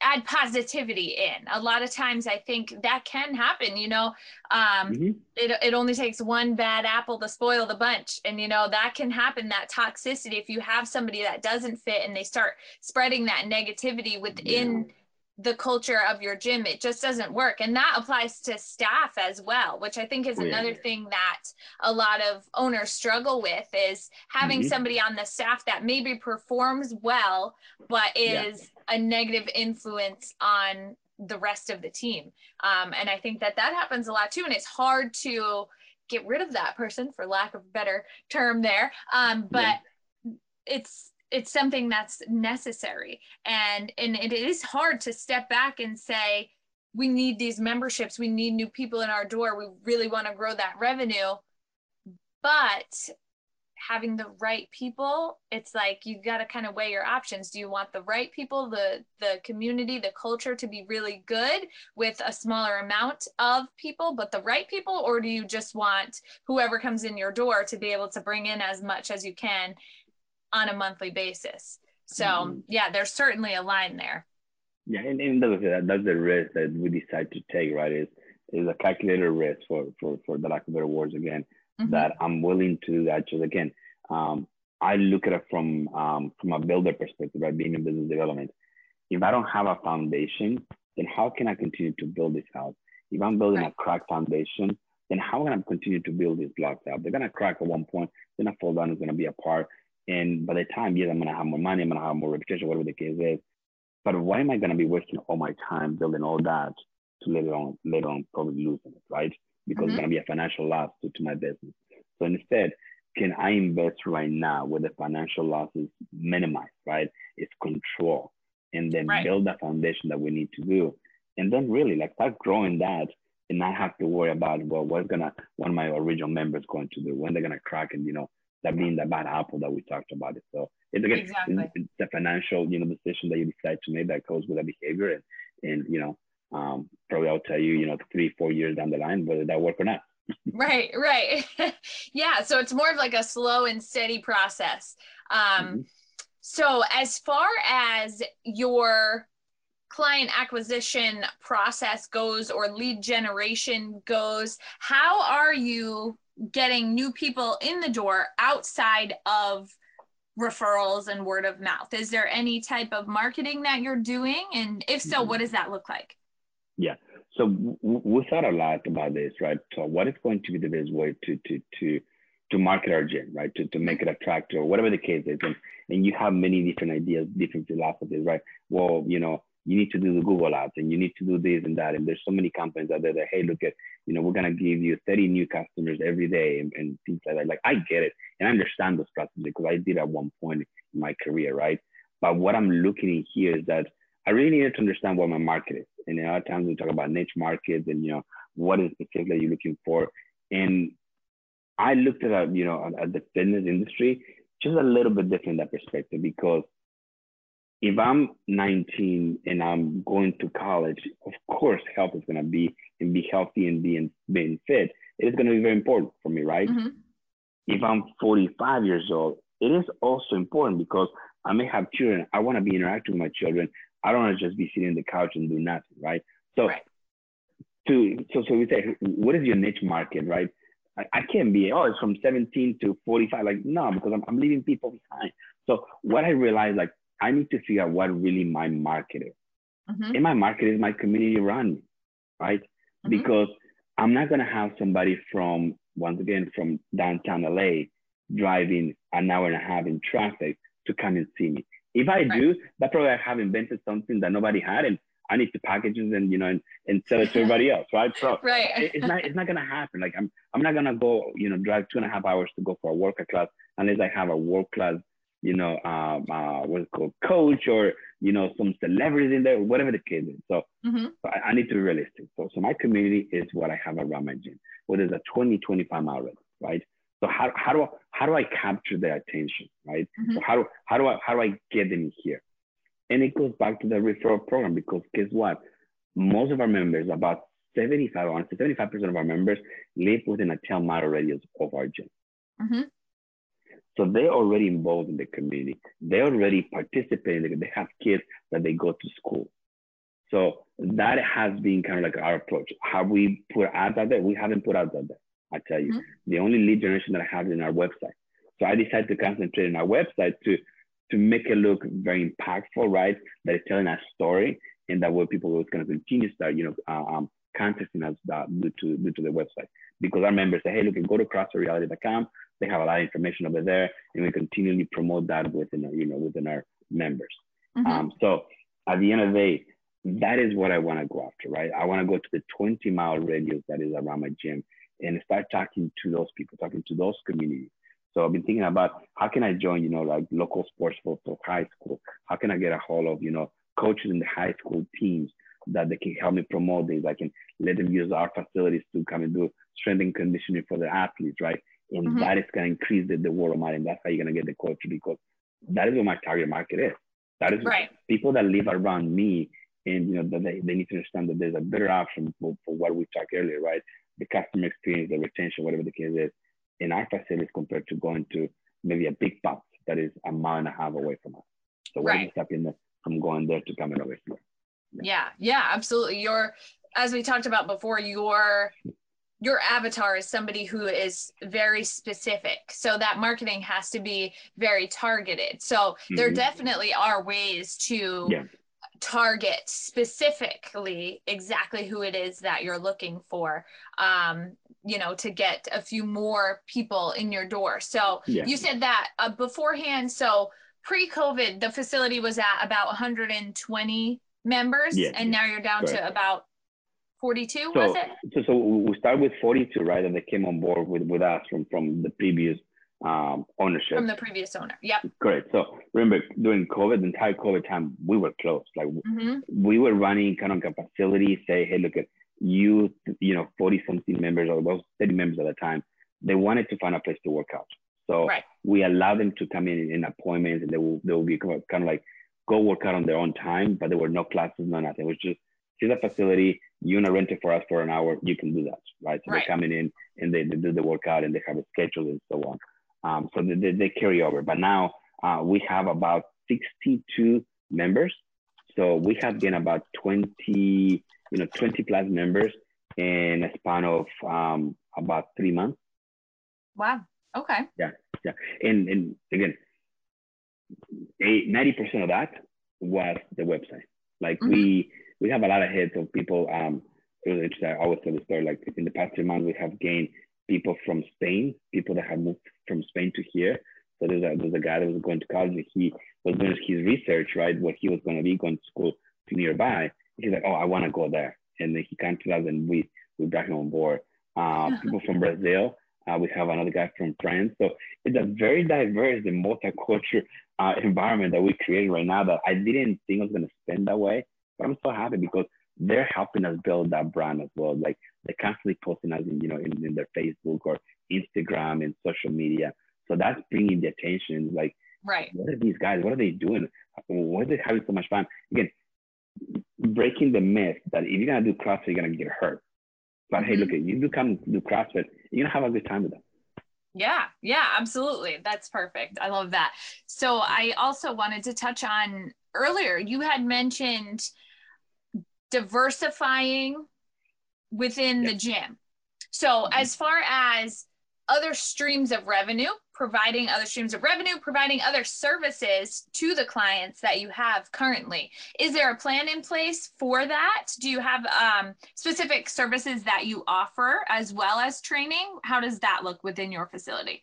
add positivity in. A lot of times I think that can happen, you know. Um, mm-hmm. it, it only takes one bad apple to spoil the bunch. And, you know, that can happen, that toxicity. If you have somebody that doesn't fit and they start spreading that negativity within. Yeah the culture of your gym it just doesn't work and that applies to staff as well which i think is another thing that a lot of owners struggle with is having mm-hmm. somebody on the staff that maybe performs well but is yeah. a negative influence on the rest of the team um, and i think that that happens a lot too and it's hard to get rid of that person for lack of a better term there um, but yeah. it's it's something that's necessary. And and it is hard to step back and say we need these memberships we need new people in our door we really want to grow that revenue. But having the right people it's like you've got to kind of weigh your options. Do you want the right people the the community the culture to be really good with a smaller amount of people but the right people? Or do you just want whoever comes in your door to be able to bring in as much as you can on a monthly basis. So mm-hmm. yeah, there's certainly a line there. Yeah, and, and that's, that's the risk that we decide to take, right? Is is a calculated risk for for for the lack of better words again. Mm-hmm. That I'm willing to do that. Just again, um, I look at it from um, from a builder perspective, right? Being in business development. If I don't have a foundation, then how can I continue to build this house? If I'm building right. a cracked foundation, then how can I continue to build these blocks out? They're gonna crack at one point, then I fall down, it's gonna be apart. And by the time, yes, I'm gonna have more money, I'm gonna have more reputation, whatever the case is. But why am I gonna be wasting all my time building all that to later on later on probably losing it, right? Because mm-hmm. it's gonna be a financial loss to, to my business. So instead, can I invest right now where the financial loss is minimized, right? It's control. And then right. build that foundation that we need to do. And then really like start growing that and not have to worry about, well, what's gonna one of my original members going to do, when they're gonna crack and you know, that being the bad apple that we talked about it. So it's again exactly. it's the financial, you know, decision that you decide to make that goes with the behavior and and you know, um, probably I'll tell you, you know, three, four years down the line whether that work or not. right, right. yeah. So it's more of like a slow and steady process. Um, mm-hmm. so as far as your client acquisition process goes or lead generation goes, how are you getting new people in the door outside of referrals and word of mouth? Is there any type of marketing that you're doing? And if so, mm-hmm. what does that look like? Yeah. So w- we thought a lot about this, right? So what is going to be the best way to to to to market our gym, right? To, to make it attractive or whatever the case is. And, and you have many different ideas, different philosophies, right? Well, you know, you need to do the Google ads and you need to do this and that. And there's so many companies out there that, hey, look at, you know, we're gonna give you 30 new customers every day and, and things like that. Like I get it and I understand those processes because I did at one point in my career, right? But what I'm looking at here is that I really needed to understand what my market is. And a lot of times we talk about niche markets and you know what is specifically you're looking for. And I looked at you know at the fitness industry just a little bit different that perspective because if I'm 19 and I'm going to college, of course, health is going to be and be healthy and being being fit. It is going to be very important for me, right? Mm-hmm. If I'm 45 years old, it is also important because I may have children. I want to be interacting with my children. I don't want to just be sitting on the couch and do nothing, right? So, right. to so so we say, what is your niche market, right? I, I can't be oh, it's from 17 to 45. Like no, because I'm I'm leaving people behind. So what I realized, like I need to figure out what really my market is. Mm-hmm. And my market is my community around me, right? Mm-hmm. Because I'm not gonna have somebody from once again from downtown LA driving an hour and a half in traffic to come and see me. If I right. do, that probably I have invented something that nobody had, and I need to package it and you know and, and sell it to everybody else, right? So right. It, it's not it's not gonna happen. Like I'm I'm not gonna go you know drive two and a half hours to go for a workout class unless I have a world class you know um, uh, what's called coach or you know some celebrities in there, whatever the case is. So, mm-hmm. so I, I, need to be realistic. So so my community is what I have around my gym. Whether it's a 20 25 mile radius, right? So how, how do I how do I capture their attention, right? Mm-hmm. So how do how do I how do I get them here? And it goes back to the referral program because guess what? Most of our members, about 75, honestly, 75% of our members live within a 10 mile radius of our gym. Mm-hmm. So they're already involved in the community. They're already participate. They have kids that they go to school. So that has been kind of like our approach. Have we put ads out there? We haven't put ads out there. I tell you, mm-hmm. the only lead generation that I have is in our website. So I decided to concentrate on our website to to make it look very impactful, right? That is telling a story, and that way people are going to continue to start, you know, uh, um, contacting us uh, due to due to the website because our members say, hey, look, go to crossfitreality.com. They have a lot of information over there, and we continually promote that within our, you know within our members. Mm-hmm. Um, so at the end of the day, that is what I want to go after, right? I want to go to the 20 mile radius that is around my gym and start talking to those people, talking to those communities. So I've been thinking about how can I join, you know, like local sports for, for high school? How can I get a hold of, you know, coaches in the high school teams that they can help me promote this? I can let them use our facilities to come and do strength and conditioning for the athletes, right? And mm-hmm. that is going to increase the, the word of mouth. And that's how you're going to get the coach because that is what my target market is. That is right. people that live around me and you know that they, they need to understand that there's a better option for, for what we talked earlier, right? the customer experience, the retention, whatever the case is, in our facilities compared to going to maybe a big box that is a mile and a half away from us. So what right. is stopping from going there to coming over here? Yeah. yeah, absolutely. Your, as we talked about before, your your avatar is somebody who is very specific. So that marketing has to be very targeted. So mm-hmm. there definitely are ways to yeah target specifically exactly who it is that you're looking for um, you know to get a few more people in your door so yeah. you said that uh, beforehand so pre-covid the facility was at about 120 members yeah, and now you're down to about 42 so, was it so, so we start with 42 right and they came on board with, with us from from the previous um, ownership from the previous owner. Yep. Correct. So remember during COVID, the entire COVID time, we were closed. Like mm-hmm. we were running kind of a facility, say, hey, look at you, you know, 40 something members or those 30 members at the time, they wanted to find a place to work out. So right. we allowed them to come in in appointments and they will, they will be kind of like go work out on their own time, but there were no classes, no nothing. It was just, here's a facility, you want to rent it for us for an hour, you can do that, right? So right. they're coming in and they, they do the workout and they have a schedule and so on. Um, so they, they, carry over. But now uh, we have about 62 members. So we have been about 20, you know, 20 plus members in a span of um, about three months. Wow. Okay. Yeah. Yeah. And, and again, 90% of that was the website. Like mm-hmm. we, we have a lot of hits of people. Um, it was interesting. I always tell the story. Like in the past three months, we have gained people from Spain, people that have moved from Spain to here. So there's a, there's a guy that was going to college. He was doing his research, right? What he was going to be going to school nearby. He's like, oh, I want to go there. And then he came to us and we, we brought him on board. Uh, people from Brazil, uh, we have another guy from France. So it's a very diverse and multicultural uh, environment that we created right now that I didn't think I was going to spend that way. But I'm so happy because they're helping us build that brand as well. Like they're constantly posting us in, you know, in, in their Facebook or Instagram and social media. So that's bringing the attention. Like, right. What are these guys? What are they doing? Why are they having so much fun? Again, breaking the myth that if you're gonna do CrossFit, you're gonna get hurt. But mm-hmm. hey, look, you do come do CrossFit, you're gonna have a good time with them. Yeah, yeah, absolutely. That's perfect. I love that. So I also wanted to touch on earlier, you had mentioned diversifying within the gym. So mm-hmm. as far as other streams of revenue, providing other streams of revenue, providing other services to the clients that you have currently. Is there a plan in place for that? Do you have um, specific services that you offer as well as training? How does that look within your facility?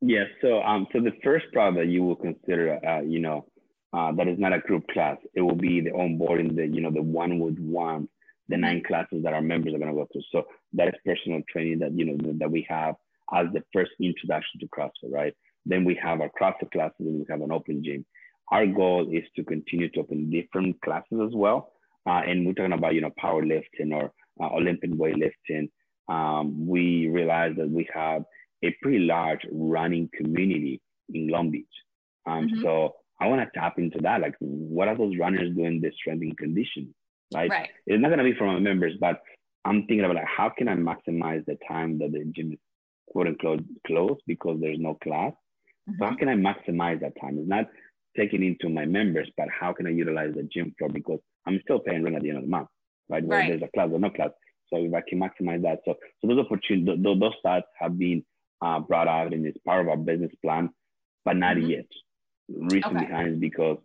Yes. So, um, so the first product that you will consider, uh, you know, uh, that is not a group class. It will be the onboarding, the you know, the one with one, the nine classes that our members are going to go through. So that is personal training that you know that we have as the first introduction to CrossFit, right? Then we have our CrossFit classes and we have an open gym. Our goal is to continue to open different classes as well. Uh, and we're talking about, you know, powerlifting or uh, Olympic weightlifting. Um, we realize that we have a pretty large running community in Long Beach. Um, mm-hmm. So I want to tap into that. Like, what are those runners doing this strength and conditioning? Right? right. It's not going to be for our members, but I'm thinking about like, how can I maximize the time that the gym is quote unquote closed because there's no class. Mm-hmm. So how can I maximize that time? It's not taking into my members, but how can I utilize the gym floor because I'm still paying rent at the end of the month, right? Where right. there's a class or no class. So if I can maximize that, so so those opportunities, those, those thoughts have been uh, brought out and it's part of our business plan, but not mm-hmm. yet. Reason okay. behind is because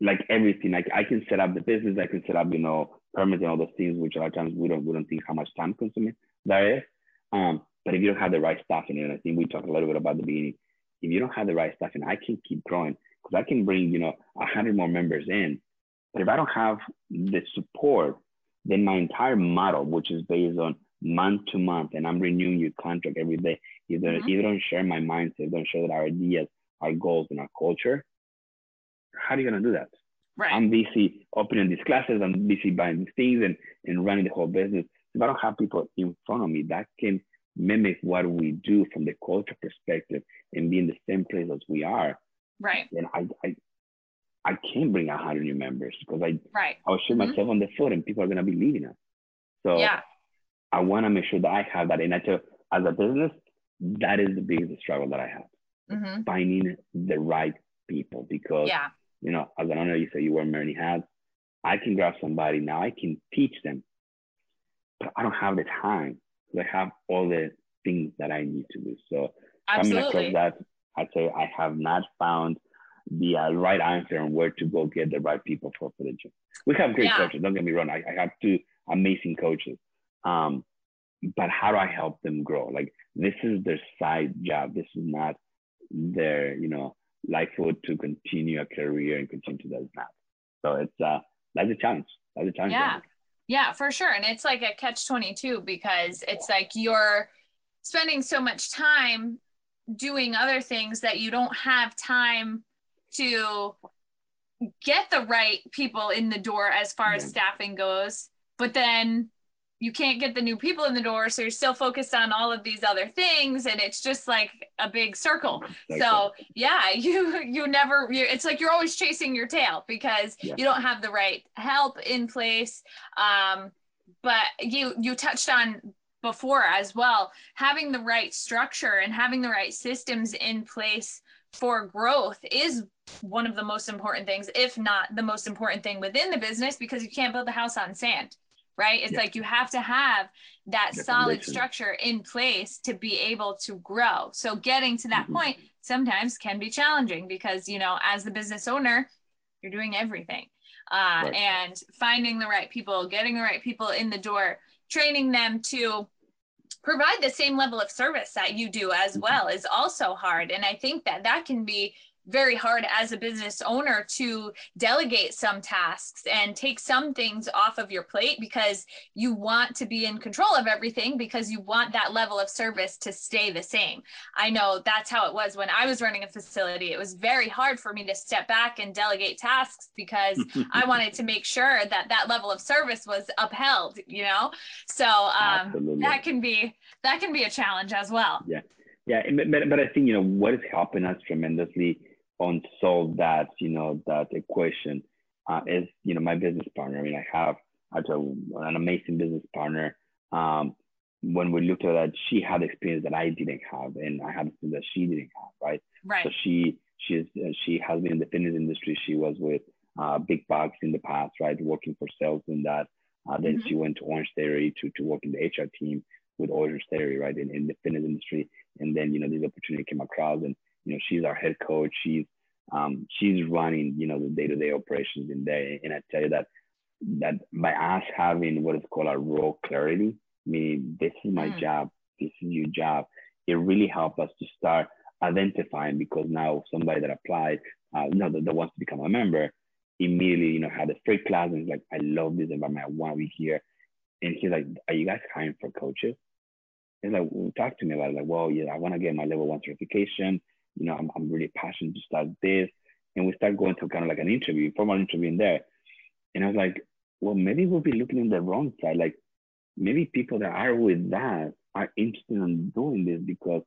like everything, like I can set up the business, I can set up, you know, permits and all those things, which a lot of times we don't we don't think how much time consuming that is. Um, but if you don't have the right stuff in it, I think we talked a little bit about the beginning. If you don't have the right stuff in, I can keep growing because I can bring, you know, a hundred more members in. But if I don't have the support, then my entire model, which is based on month to month, and I'm renewing your contract every day, either mm-hmm. don't share my mindset, don't share that our ideas, our goals, and our culture, how are you gonna do that? Right. I'm busy opening these classes, I'm busy buying these things and, and running the whole business. If I don't have people in front of me that can mimic what we do from the culture perspective and be in the same place as we are, right? Then I I, I can't bring a hundred new members because I right. I'll shoot mm-hmm. myself on the foot and people are gonna be leaving us. So yeah. I want to make sure that I have that. And I tell as a business, that is the biggest struggle that I have. Mm-hmm. Finding the right people because yeah. you know, as an owner, you say you wear many hats. I can grab somebody now. I can teach them, but I don't have the time I have all the things that I need to do. So Absolutely. coming across that, I'd say I have not found the uh, right answer on where to go get the right people for, for the gym. We have great yeah. coaches. Don't get me wrong. I, I have two amazing coaches. Um, but how do I help them grow? Like this is their side job. This is not their, you know, livelihood to continue a career and continue to do that. So it's uh that's a challenge. That's a challenge. Yeah. Yeah, for sure. And it's like a catch 22 because it's like you're spending so much time doing other things that you don't have time to get the right people in the door as far as staffing goes. But then you can't get the new people in the door so you're still focused on all of these other things and it's just like a big circle. So yeah you you never you, it's like you're always chasing your tail because yeah. you don't have the right help in place. Um, but you you touched on before as well having the right structure and having the right systems in place for growth is one of the most important things if not the most important thing within the business because you can't build the house on sand right? It's yeah. like you have to have that solid structure in place to be able to grow. So getting to that mm-hmm. point sometimes can be challenging because, you know, as the business owner, you're doing everything. Uh, right. And finding the right people, getting the right people in the door, training them to provide the same level of service that you do as mm-hmm. well is also hard. And I think that that can be very hard as a business owner to delegate some tasks and take some things off of your plate because you want to be in control of everything because you want that level of service to stay the same. I know that's how it was when I was running a facility. It was very hard for me to step back and delegate tasks because I wanted to make sure that that level of service was upheld, you know? So um, that can be that can be a challenge as well. Yeah. Yeah, but, but I think you know what is helping us tremendously on solve that you know that equation uh, is you know my business partner. I mean, I have an amazing business partner. Um, when we looked at that, she had experience that I didn't have, and I had experience that she didn't have. Right. Right. So she she's she has been in the fitness industry. She was with uh, Big Bucks in the past, right, working for sales in that. Uh, then mm-hmm. she went to Orange Theory to to work in the HR team with Orange Theory, right, in, in the fitness industry. And then you know this opportunity came across, and you know she's our head coach. She's um, she's running, you know, the day-to-day operations in there. And I tell you that that by us having what is called a role clarity, meaning this is my mm. job, this is your job, it really helped us to start identifying because now somebody that applied, uh, you know, that, that wants to become a member, immediately, you know, had a free class and he's like, I love this environment. I want to be here. And he's like, Are you guys hiring for coaches? He's like, well, talk to me about it. Like, well, yeah, I want to get my level one certification you know, I'm, I'm really passionate to start this. And we start going to kind of like an interview, formal interview in there. And I was like, well, maybe we'll be looking in the wrong side. Like maybe people that are with that are interested in doing this because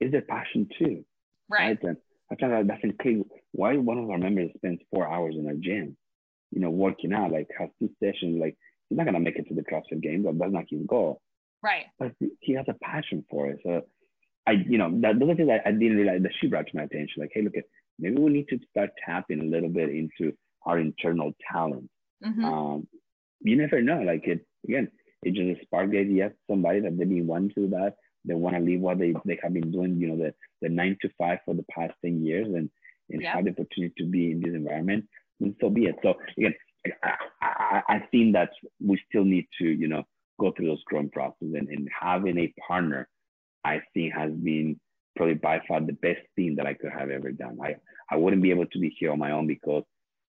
it's their passion too. Right. right? And I thought that that's clear. Why one of our members spends four hours in a gym, you know, working out, like has two sessions, like he's not gonna make it to the CrossFit game, but that's not his goal. Right. But he has a passion for it. So I, you know, that those are things I, I didn't realize that she brought to my attention. Like, hey, look, at maybe we need to start tapping a little bit into our internal talent. Mm-hmm. Um, you never know. Like it again, it just a spark the idea somebody that they've been wanting to do that. They want to leave what they, they have been doing, you know, the, the nine to five for the past 10 years and, and yeah. have the opportunity to be in this environment. And so be it. So again, I, I, I think that we still need to, you know, go through those growing process and, and having a partner I think has been probably by far the best thing that I could have ever done. I, I wouldn't be able to be here on my own because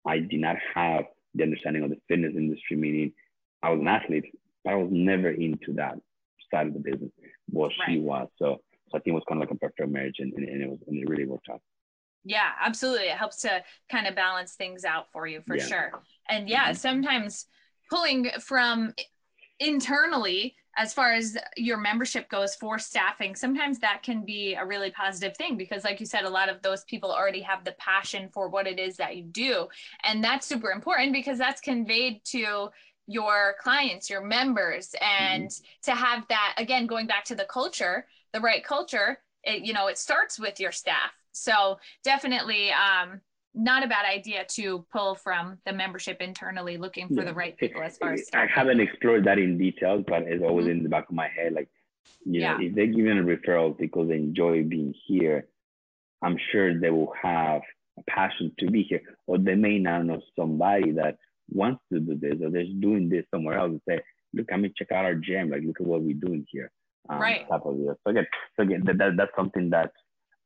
I did not have the understanding of the fitness industry, meaning I was an athlete, but I was never into that side of the business. What right. she was. So, so I think it was kind of like a perfect marriage and, and, and it was and it really worked out. Yeah, absolutely. It helps to kind of balance things out for you for yeah. sure. And yeah, mm-hmm. sometimes pulling from internally as far as your membership goes for staffing sometimes that can be a really positive thing because like you said a lot of those people already have the passion for what it is that you do. And that's super important because that's conveyed to your clients your members. And mm-hmm. to have that again going back to the culture the right culture it, you know it starts with your staff. So definitely um, not a bad idea to pull from the membership internally, looking for yeah. the right people as far as. I haven't explored that in detail, but it's always mm-hmm. in the back of my head. Like, you yeah. know, if they're giving a referral because they enjoy being here, I'm sure they will have a passion to be here, or they may not know somebody that wants to do this, or they're doing this somewhere else and say, "Look, I mean, check out our gym. Like, look at what we're doing here." Um, right. Type of. So again, so again, that, that that's something that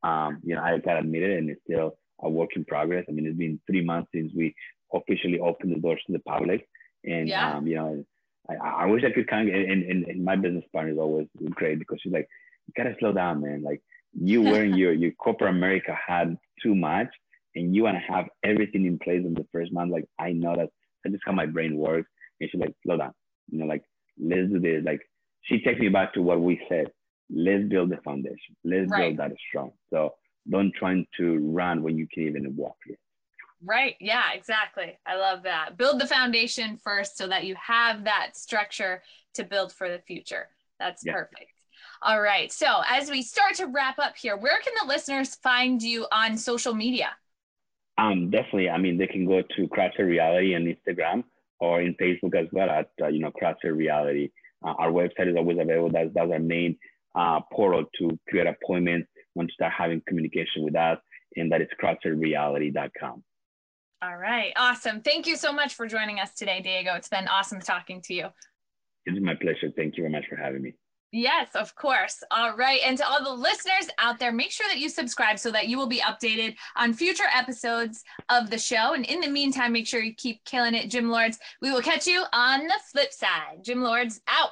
um, you know I gotta admit it, and it's still a work in progress. I mean, it's been three months since we officially opened the doors to the public, and yeah. um, you know, I, I wish I could kind of. And, and, and my business partner is always great because she's like, you gotta slow down, man. Like you wearing your your corporate America had too much, and you want to have everything in place in the first month. Like I know that that's just how my brain works. And she's like, slow down. You know, like let's do this. Like she takes me back to what we said. Let's build the foundation. Let's right. build that strong. So don't trying to run when you can't even walk yet. Right. Yeah, exactly. I love that. Build the foundation first so that you have that structure to build for the future. That's yeah. perfect. All right. So, as we start to wrap up here, where can the listeners find you on social media? Um, definitely. I mean, they can go to CrossFit Reality on Instagram or in Facebook as well at, uh, you know, CrossFit Reality. Uh, our website is always available. That's, that's our main uh, portal to create appointments want to start having communication with us, and that is crossfitreality.com. All right, awesome. Thank you so much for joining us today, Diego. It's been awesome talking to you. It's my pleasure. Thank you very much for having me. Yes, of course. All right. And to all the listeners out there, make sure that you subscribe so that you will be updated on future episodes of the show. And in the meantime, make sure you keep killing it, Gym Lords. We will catch you on the flip side. Gym Lords out.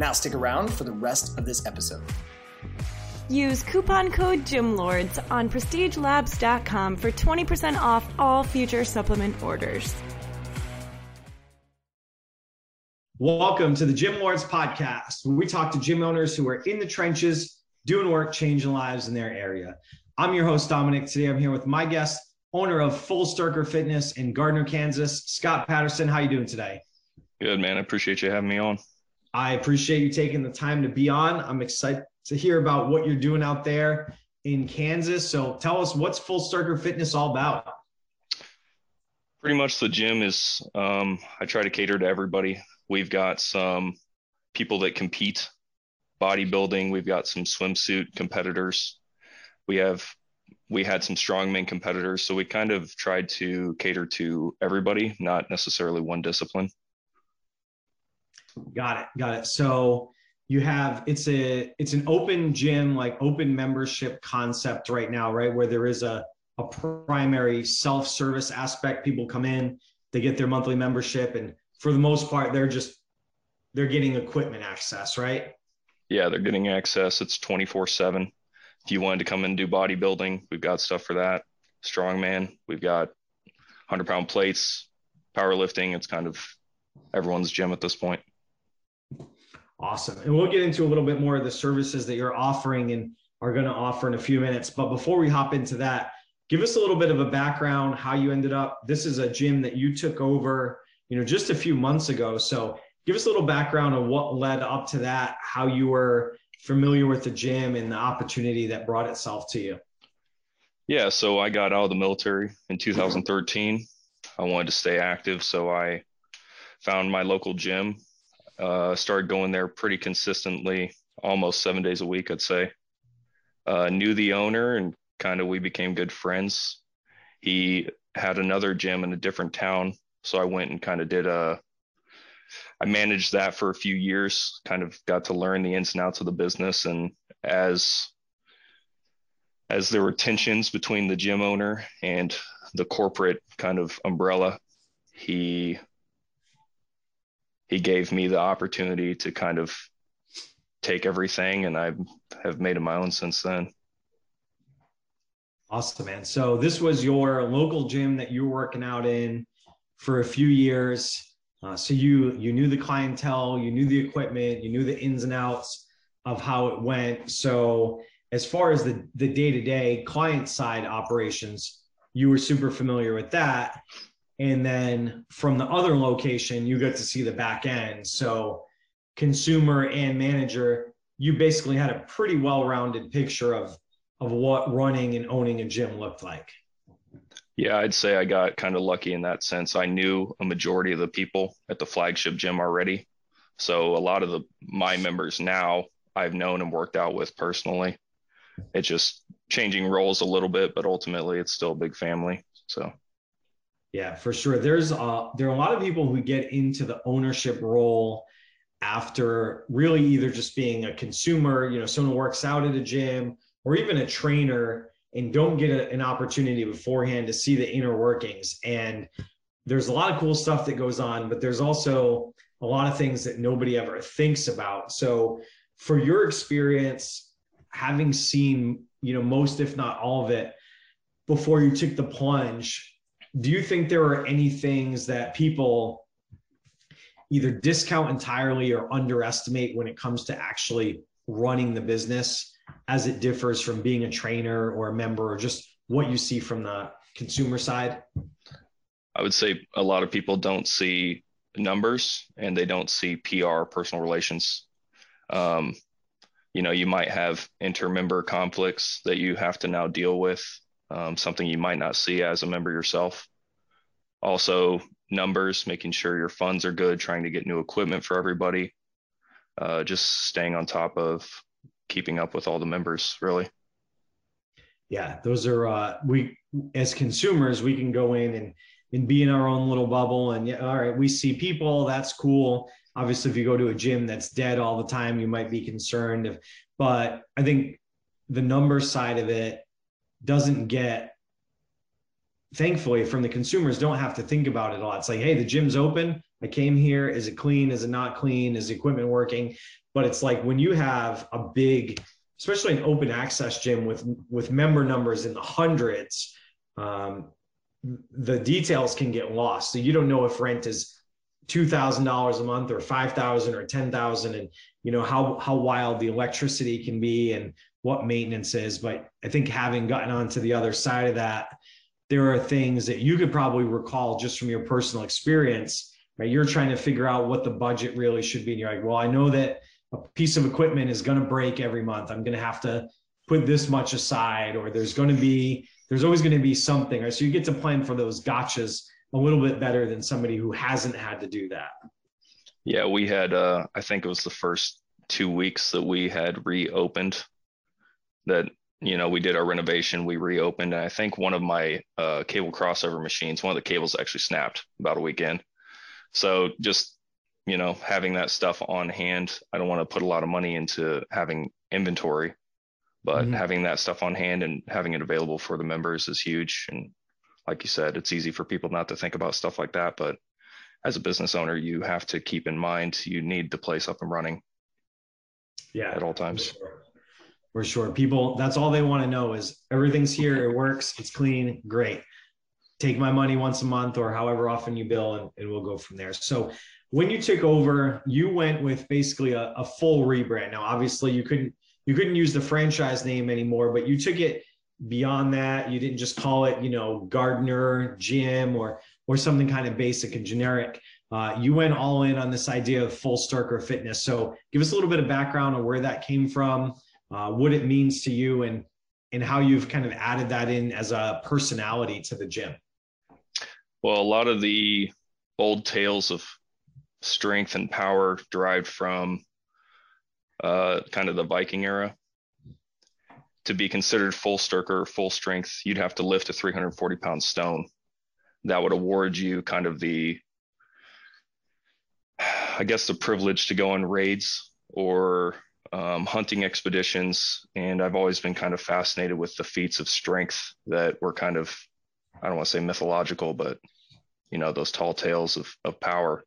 Now stick around for the rest of this episode. Use coupon code GYMLORDS on prestigelabs.com for 20% off all future supplement orders. Welcome to the Gym Lords podcast, where we talk to gym owners who are in the trenches, doing work, changing lives in their area. I'm your host, Dominic. Today I'm here with my guest, owner of Full Sturker Fitness in Gardner, Kansas, Scott Paterson. How you doing today? Good, man. I appreciate you having me on. I appreciate you taking the time to be on. I'm excited to hear about what you're doing out there in Kansas. So tell us what's Full Sturker Fitness all about? Pretty much the gym is, um, I try to cater to everybody. We've got some people that compete bodybuilding. We've got some swimsuit competitors. We have we had some strongman competitors. So we kind of tried to cater to everybody, not necessarily one discipline. Got it. Got it. So you have it's a it's an open gym like open membership concept right now, right? Where there is a a primary self-service aspect. People come in, they get their monthly membership, and for the most part, they're just they're getting equipment access, right? Yeah, they're getting access. It's 24 7. If you wanted to come and do bodybuilding, we've got stuff for that. Strongman, we've got 100 pound plates, powerlifting. It's kind of everyone's gym at this point. Awesome. And we'll get into a little bit more of the services that you're offering and are going to offer in a few minutes. But before we hop into that, give us a little bit of a background how you ended up. This is a gym that you took over, you know, just a few months ago. So give us a little background of what led up to that, how you were familiar with the gym and the opportunity that brought itself to you. Yeah, so I got out of the military in 2013. I wanted to stay active, so I found my local gym uh, started going there pretty consistently, almost seven days a week, I'd say. Uh, knew the owner and kind of we became good friends. He had another gym in a different town, so I went and kind of did a. I managed that for a few years, kind of got to learn the ins and outs of the business, and as as there were tensions between the gym owner and the corporate kind of umbrella, he he gave me the opportunity to kind of take everything and I have made it my own since then. Awesome, man. So this was your local gym that you were working out in for a few years. Uh, so you you knew the clientele, you knew the equipment, you knew the ins and outs of how it went. So as far as the the day to day client side operations, you were super familiar with that and then from the other location you get to see the back end. So consumer and manager you basically had a pretty well-rounded picture of of what running and owning a gym looked like. Yeah i'd say i got kind of lucky in that sense. I knew a majority of the people at the flagship gym already. So a lot of the my members now i've known and worked out with personally. It's just changing roles a little bit but ultimately it's still a big family so yeah, for sure. There's uh there are a lot of people who get into the ownership role after really either just being a consumer, you know, someone works out at a gym or even a trainer and don't get a, an opportunity beforehand to see the inner workings. And there's a lot of cool stuff that goes on, but there's also a lot of things that nobody ever thinks about. So for your experience, having seen, you know, most, if not all of it, before you took the plunge, do you think there are any things that people either discount entirely or underestimate when it comes to actually running the business as it differs from being a trainer or a member or just what you see from the consumer side? I would say a lot of people don't see numbers and they don't see PR, personal relations. Um, you know, you might have inter-member conflicts that you have to now deal with, um, something you might not see as a member yourself. Also, numbers, making sure your funds are good, trying to get new equipment for everybody, uh, just staying on top of keeping up with all the members, really. Yeah, those are uh, we as consumers we can go in and and be in our own little bubble and yeah, all right, we see people, that's cool. Obviously, if you go to a gym that's dead all the time, you might be concerned. If, but I think the number side of it doesn't get thankfully from the consumers don't have to think about it a lot. It's like, hey, the gym's open. I came here. Is it clean? Is it not clean? Is the equipment working? But it's like when you have a big, especially an open access gym with with member numbers in the hundreds, um, the details can get lost. So you don't know if rent is two thousand dollars a month or five thousand or ten thousand, and you know how how wild the electricity can be and what maintenance is. But I think having gotten onto the other side of that there are things that you could probably recall just from your personal experience, right? You're trying to figure out what the budget really should be. And you're like, well, I know that a piece of equipment is going to break every month. I'm going to have to put this much aside, or there's going to be, there's always going to be something, right? So you get to plan for those gotchas a little bit better than somebody who hasn't had to do that. Yeah, we had, uh, I think it was the first two weeks that we had reopened that you know, we did our renovation, we reopened, and I think one of my uh, cable crossover machines, one of the cables actually snapped about a weekend. So just, you know, having that stuff on hand, I don't want to put a lot of money into having inventory, but mm-hmm. having that stuff on hand and having it available for the members is huge. And like you said, it's easy for people not to think about stuff like that, but as a business owner, you have to keep in mind you need the place up and running. Yeah, at all times for sure. People, that's all they want to know is everything's here, it works, it's clean, great. Take my money once a month or however often you bill, and, and we'll go from there. So, when you took over, you went with basically a, a full rebrand. Now, obviously, you couldn't you couldn't use the franchise name anymore, but you took it beyond that. You didn't just call it, you know, Gardner Gym or or something kind of basic and generic. Uh, you went all in on this idea of Fullsterkur fitness. So, give us a little bit of background on where that came from, uh, what it means to you and and how you've kind of added that in as a personality to the gym well a lot of the old tales of strength and power derived from uh, kind of the viking era to be considered Fullsterkur, full strength, you'd have to lift a 340 pound stone. That would award you kind of the, I guess, the privilege to go on raids or um, hunting expeditions, and I've always been kind of fascinated with the feats of strength that were kind of, I don't want to say mythological, but you know, those tall tales of, of power.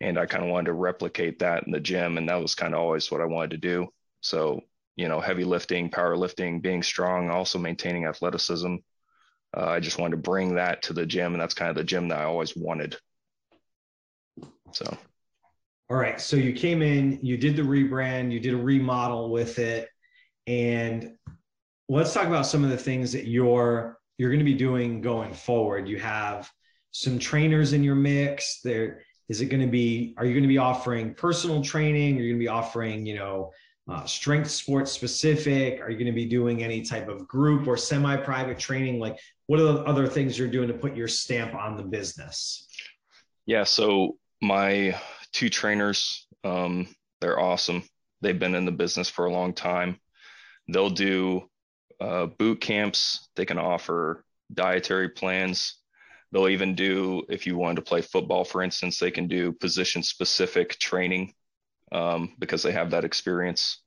And I kind of wanted to replicate that in the gym, and that was kind of always what I wanted to do. So, you know, heavy lifting, powerlifting, being strong, also maintaining athleticism. Uh, I just wanted to bring that to the gym, and that's kind of the gym that I always wanted. So all right. So you came in, you did the rebrand, you did a remodel with it. And let's talk about some of the things that you're you're going to be doing going forward. You have some trainers in your mix. There is it going to be are you going to be offering personal training? Are you going to be offering, you know, uh, strength sports specific? Are you going to be doing any type of group or semi private training? Like, what are the other things you're doing to put your stamp on the business? Yeah. So, my two trainers. Um, they're awesome. They've been in the business for a long time. They'll do uh, boot camps. They can offer dietary plans. They'll even do, if you wanted to play football, for instance, they can do position specific training um, because they have that experience.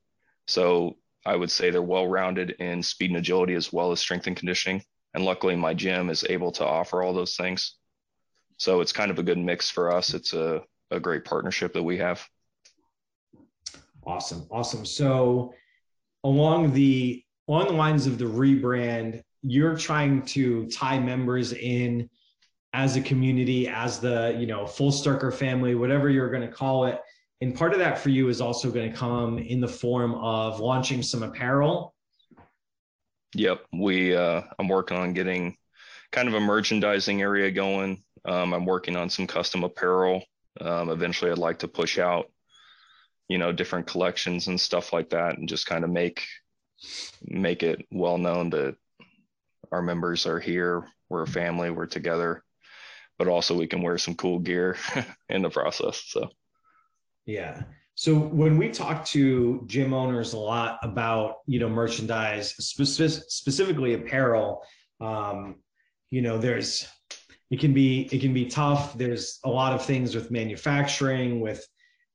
So I would say they're well rounded in speed and agility as well as strength and conditioning. And luckily, my gym is able to offer all those things. So it's kind of a good mix for us. It's a a great partnership that we have. Awesome, awesome. So along the along the lines of the rebrand, you're trying to tie members in as a community, as the you know Fullsterkur family, whatever you're going to call it. And part of that for you is also going to come in the form of launching some apparel. Yep, we uh, I'm working on getting kind of a merchandising area going. Um, I'm working on some custom apparel. Um, eventually, I'd like to push out, you know, different collections and stuff like that, and just kind of make make it well known that our members are here. We're a family. We're together, but also we can wear some cool gear in the process. So, yeah. So when we talk to gym owners a lot about you know merchandise, specific, specifically apparel, um, you know, there's it can be it can be tough. There's a lot of things with manufacturing, with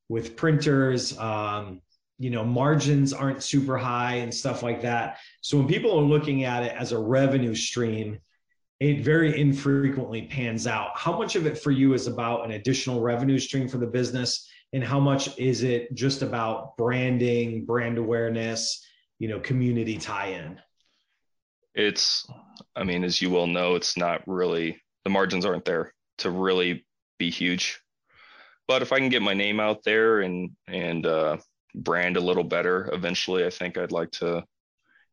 with printers. Um, you know, margins aren't super high and stuff like that. So when people are looking at it as a revenue stream, it very infrequently pans out. How much of it for you is about an additional revenue stream for the business, and how much is it just about branding, brand awareness, you know, community tie-in? It's, I mean, as you well know, it's not really the margins aren't there to really be huge. But if I can get my name out there and and uh, brand a little better, eventually, I think I'd like to,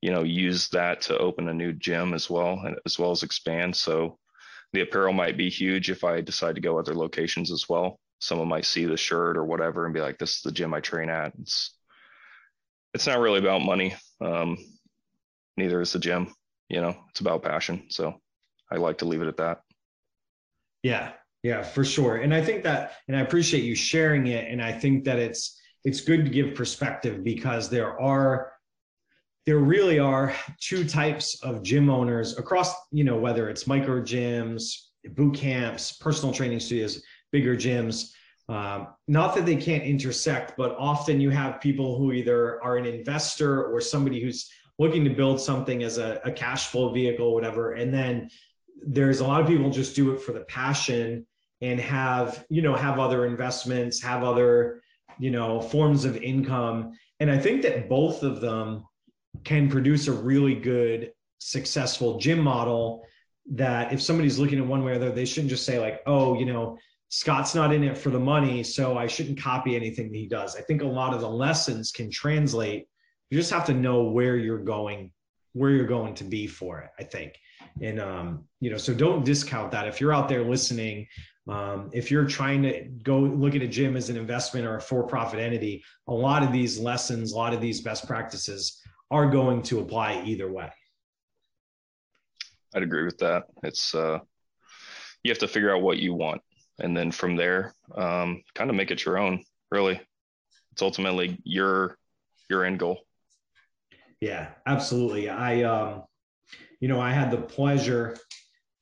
you know, use that to open a new gym as well, as well as expand. So the apparel might be huge if I decide to go other locations as well. Someone might see the shirt or whatever and be like, "This is the gym I train at." It's it's not really about money. Um, neither is the gym. You know, it's about passion. So I like to leave it at that. Yeah, yeah, for sure. And I think that, and I appreciate you sharing it. And I think that it's it's good to give perspective because there are there really are two types of gym owners across, you know, whether it's micro gyms, boot camps, personal training studios, bigger gyms. Um, not that they can't intersect, but often you have people who either are an investor or somebody who's looking to build something as a, a cash flow vehicle, whatever. And then there's a lot of people just do it for the passion and have you know have other investments have other you know forms of income. And i think that both of them can produce a really good successful gym model that if somebody's looking at one way or the other they shouldn't just say like oh you know scott's not in it for the money so i shouldn't copy anything that he does. I think a lot of the lessons can translate. You just have to know where you're going where you're going to be for it i think and um, you know so don't discount that. If you're out there listening um, if you're trying to go look at a gym as an investment or a for-profit entity a lot of these lessons a lot of these best practices are going to apply either way. I'd agree with that. It's uh, you have to figure out what you want and then from there um, kind of make it your own really. It's ultimately your your end goal. Yeah absolutely. I um you know, I had the pleasure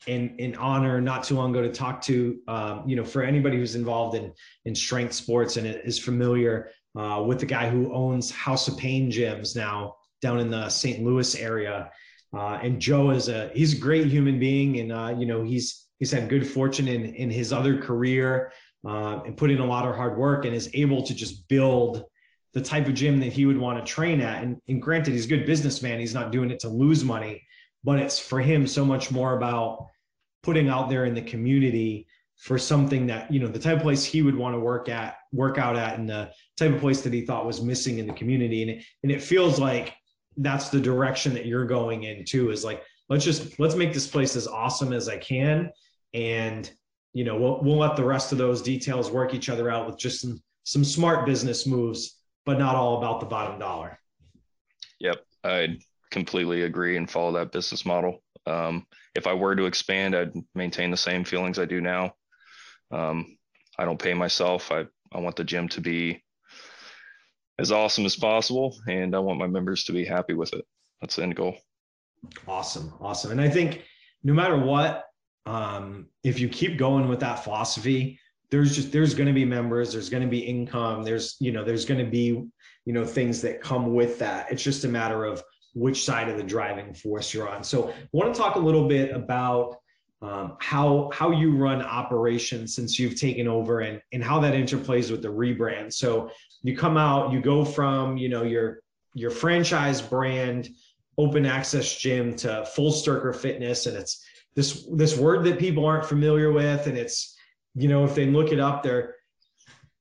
and, and honor not too long ago to talk to, um, you know, for anybody who's involved in, in strength sports and is familiar uh, with the guy who owns House of Pain gyms now down in the St. Louis area. Uh, and Joe is a, he's a great human being. And, uh, you know, he's, he's had good fortune in, in his other career uh, and put in a lot of hard work and is able to just build the type of gym that he would want to train at. And, and granted, he's a good businessman. He's not doing it to lose money, but it's for him so much more about putting out there in the community for something that you know the type of place he would want to work at work out at and the type of place that he thought was missing in the community. And it, and it feels like that's the direction that you're going in too is like let's just let's make this place as awesome as i can. And you know we'll, we'll let the rest of those details work each other out with just some some smart business moves but not all about the bottom dollar. Yep i completely agree and follow that business model. Um, if I were to expand, I'd maintain the same feelings I do now. Um, I don't pay myself. I, I want the gym to be as awesome as possible, and I want my members to be happy with it. That's the end goal. Awesome. Awesome. And I think no matter what, um, if you keep going with that philosophy, there's just there's going to be members there's going to be income there's you know there's going to be you know things that come with that it's just a matter of which side of the driving force you're on. So I want to talk a little bit about um, how how you run operations since you've taken over and and how that interplays with the rebrand. So you come out, you go from you know your your franchise brand open access gym to Fullsterkur fitness. And it's this, this word that people aren't familiar with. And it's, you know, if they look it up, they're,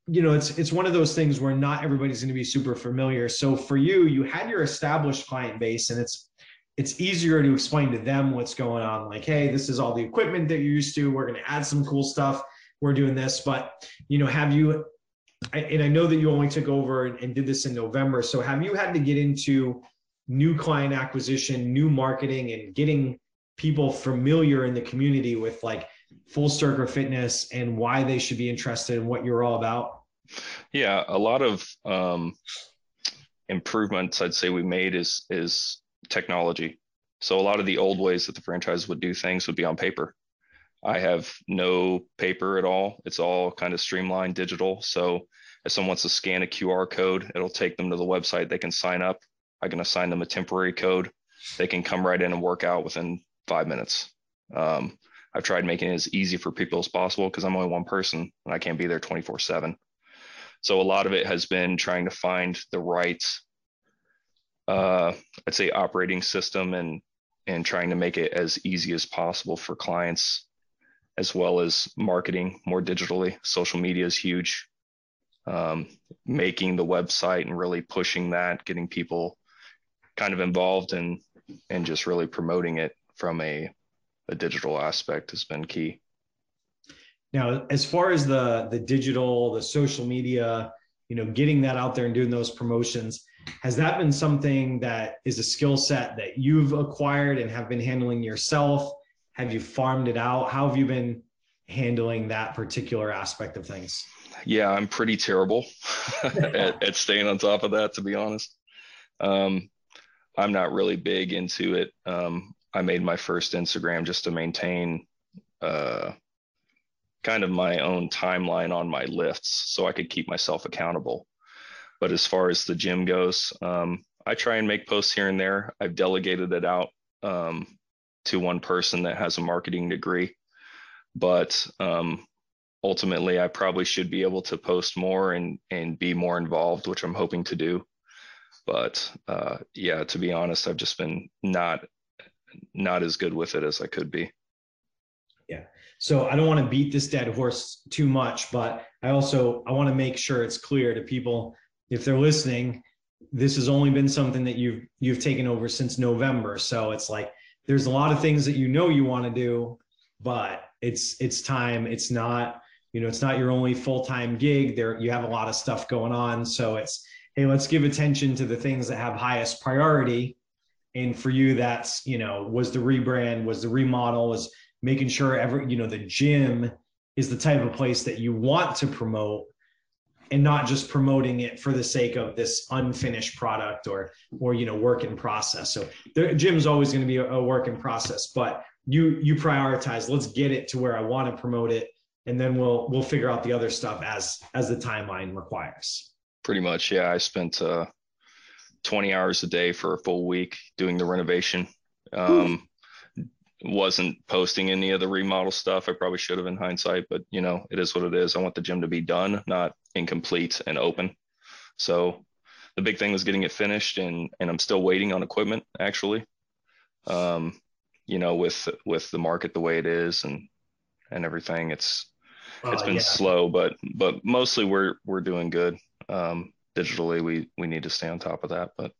you know, it's, it's one of those things where not everybody's going to be super familiar. So for you, you had your established client base and it's, it's easier to explain to them what's going on. Like, hey, this is all the equipment that you're used to. We're going to add some cool stuff. We're doing this, but you know, have you? And I know that you only took over and, did this in November. So have you had to get into new client acquisition, new marketing, and getting people familiar in the community with like Fullsterkur fitness and why they should be interested in what you're all about? Yeah, a lot of um, improvements I'd say we made is is technology. So a lot of the old ways that the franchise would do things would be on paper. I have no paper at all. It's all kind of streamlined digital. So if someone wants to scan a QR code, it'll take them to the website. They can sign up. I can assign them a temporary code. They can come right in and work out within five minutes. Um, I've tried making it as easy for people as possible because I'm only one person and I can't be there 24 7. So a lot of it has been trying to find the right uh, I'd say operating system and and trying to make it as easy as possible for clients as well as marketing more digitally. Social media is huge. Um, making the website and really pushing that, getting people kind of involved and and just really promoting it from a a digital aspect has been key. Now, as far as the the digital, the social media, you know, getting that out there and doing those promotions, has that been something that is a skill set that you've acquired and have been handling yourself? Have you farmed it out? How have you been handling that particular aspect of things? Yeah, I'm pretty terrible at, at, staying on top of that, to be honest. Um, I'm not really big into it. Um, I made my first Instagram just to maintain uh, kind of my own timeline on my lifts so I could keep myself accountable. But as far as the gym goes, um, I try and make posts here and there. I've delegated it out um, to one person that has a marketing degree. But um, ultimately, I probably should be able to post more and and be more involved, which I'm hoping to do. But uh, yeah, to be honest, I've just been not not as good with it as I could be. So I don't want to beat this dead horse too much, but I also I want to make sure it's clear to people if they're listening, this has only been something that you've you've taken over since November. So it's like there's a lot of things that you know you want to do, but it's it's time. It's not you know it's not your only full time gig. There you have a lot of stuff going on. So it's hey, let's give attention to the things that have highest priority. And for you, that's you know was the rebrand, was the remodel, was making sure every you know the gym is the type of place that you want to promote and not just promoting it for the sake of this unfinished product or or you know work in process. So the gym's always going to be a, a, work in process but you you prioritize let's get it to where i want to promote it and then we'll we'll figure out the other stuff as as the timeline requires. Pretty much yeah. I spent uh 20 hours a day for a full week doing the renovation. Um wasn't posting any of the remodel stuff. I probably should have in hindsight, but you know, it is what it is. I want the gym to be done, not incomplete and open. So the big thing was getting it finished and and I'm still waiting on equipment actually. Um, you know, with with the market the way it is and and everything, it's it's been yeah. slow, but but mostly we're we're doing good. Um, digitally, we we need to stay on top of that, but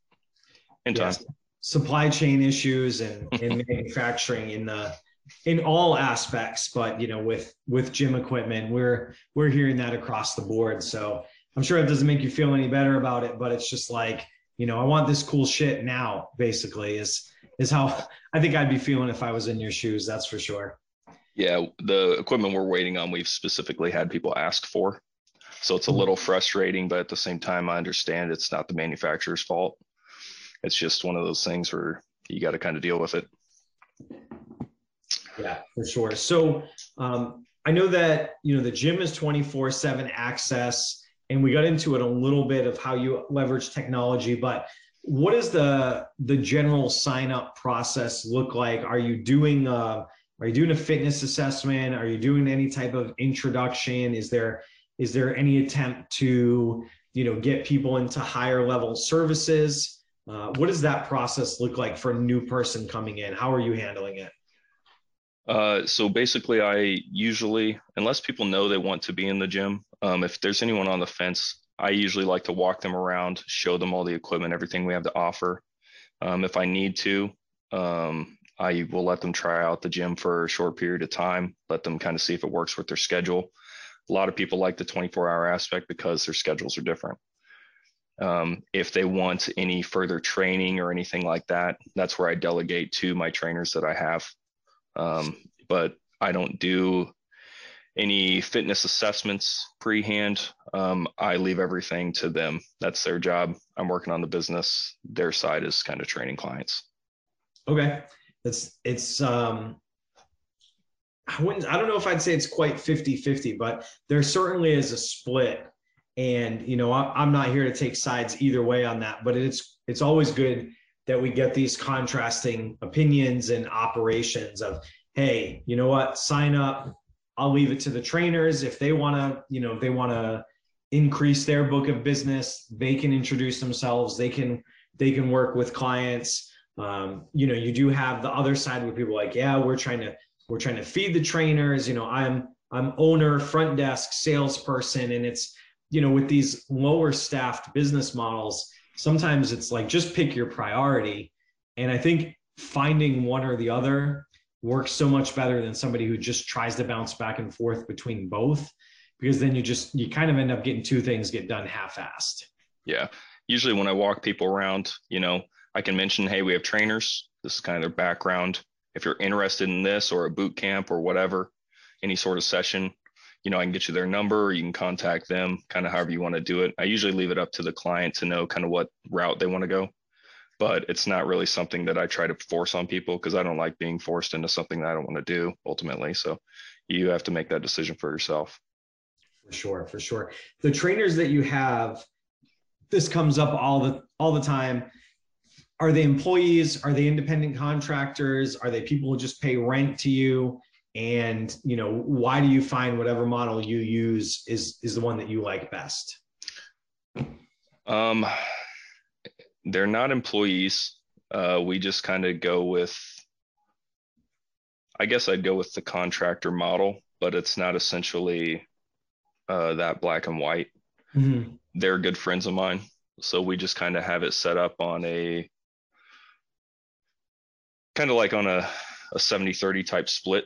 in time. Supply chain issues and, in manufacturing in the in all aspects but you know with with gym equipment we're we're hearing that across the board. So i'm sure it doesn't make you feel any better about it but it's just like you know i want this cool shit now basically is is how i think i'd be feeling if i was in your shoes that's for sure. Yeah the equipment we're waiting on we've specifically had people ask for. So it's a mm-hmm. little frustrating but at the same time i understand it's not the manufacturer's fault it's just one of those things where you got to kind of deal with it. Yeah, for sure. So um, I know that you know the gym is twenty four seven access, and we got into it a little bit of how you leverage technology. But what does the the general sign up process look like? Are you doing a, uh, are you doing a fitness assessment? Are you doing any type of introduction? Is there is there any attempt to you know get people into higher level services? Uh, what does that process look like for a new person coming in? How are you handling it? Uh, so basically, I usually, unless people know they want to be in the gym, um, if there's anyone on the fence, I usually like to walk them around, show them all the equipment, everything we have to offer. Um, if I need to, um, I will let them try out the gym for a short period of time, let them kind of see if it works with their schedule. A lot of people like the 24 hour aspect because their schedules are different. Um, if they want any further training or anything like that, that's where I delegate to my trainers that I have. Um, but I don't do any fitness assessments pre-hand. Um, I leave everything to them. That's their job. I'm working on the business. Their side is kind of training clients. Okay, it's it's um, I wouldn't. I don't know if I'd say it's quite 50-50, but there certainly is a split. And you know, I'm not here to take sides either way on that, but it's it's always good that we get these contrasting opinions and operations of hey you know what? Sign up. I'll leave it to the trainers. If they want to you know if they want to increase their book of business they can introduce themselves. They can they can work with clients. Um, you know you do have the other side where people like yeah we're trying to we're trying to feed the trainers. You know i'm i'm owner front desk salesperson and it's you know with these lower staffed business models sometimes it's like just pick your priority. And I think finding one or the other works so much better than somebody who just tries to bounce back and forth between both because then you just you kind of end up getting two things get done half-assed. Yeah. Usually when I walk people around, you know, I can mention, hey, we have trainers. This is kind of their background. If you're interested in this or a boot camp or whatever, any sort of session, you know, I can get you their number, you can contact them, kind of however you want to do it. I usually leave it up to the client to know kind of what route they want to go. But it's not really something that I try to force on people because I don't like being forced into something that I don't want to do ultimately. So you have to make that decision for yourself. For sure, for sure. The trainers that you have, this comes up all the all the time. Are they employees? Are they independent contractors? Are they people who just pay rent to you? And you know why do you find whatever model you use is is the one that you like best? Um they're not employees. Uh we just kind of go with i guess i'd go with the contractor model but it's not essentially uh that black and white. Mm-hmm. they're good friends of mine. So we just kind of have it set up on a kind of like on a a 70 30 type split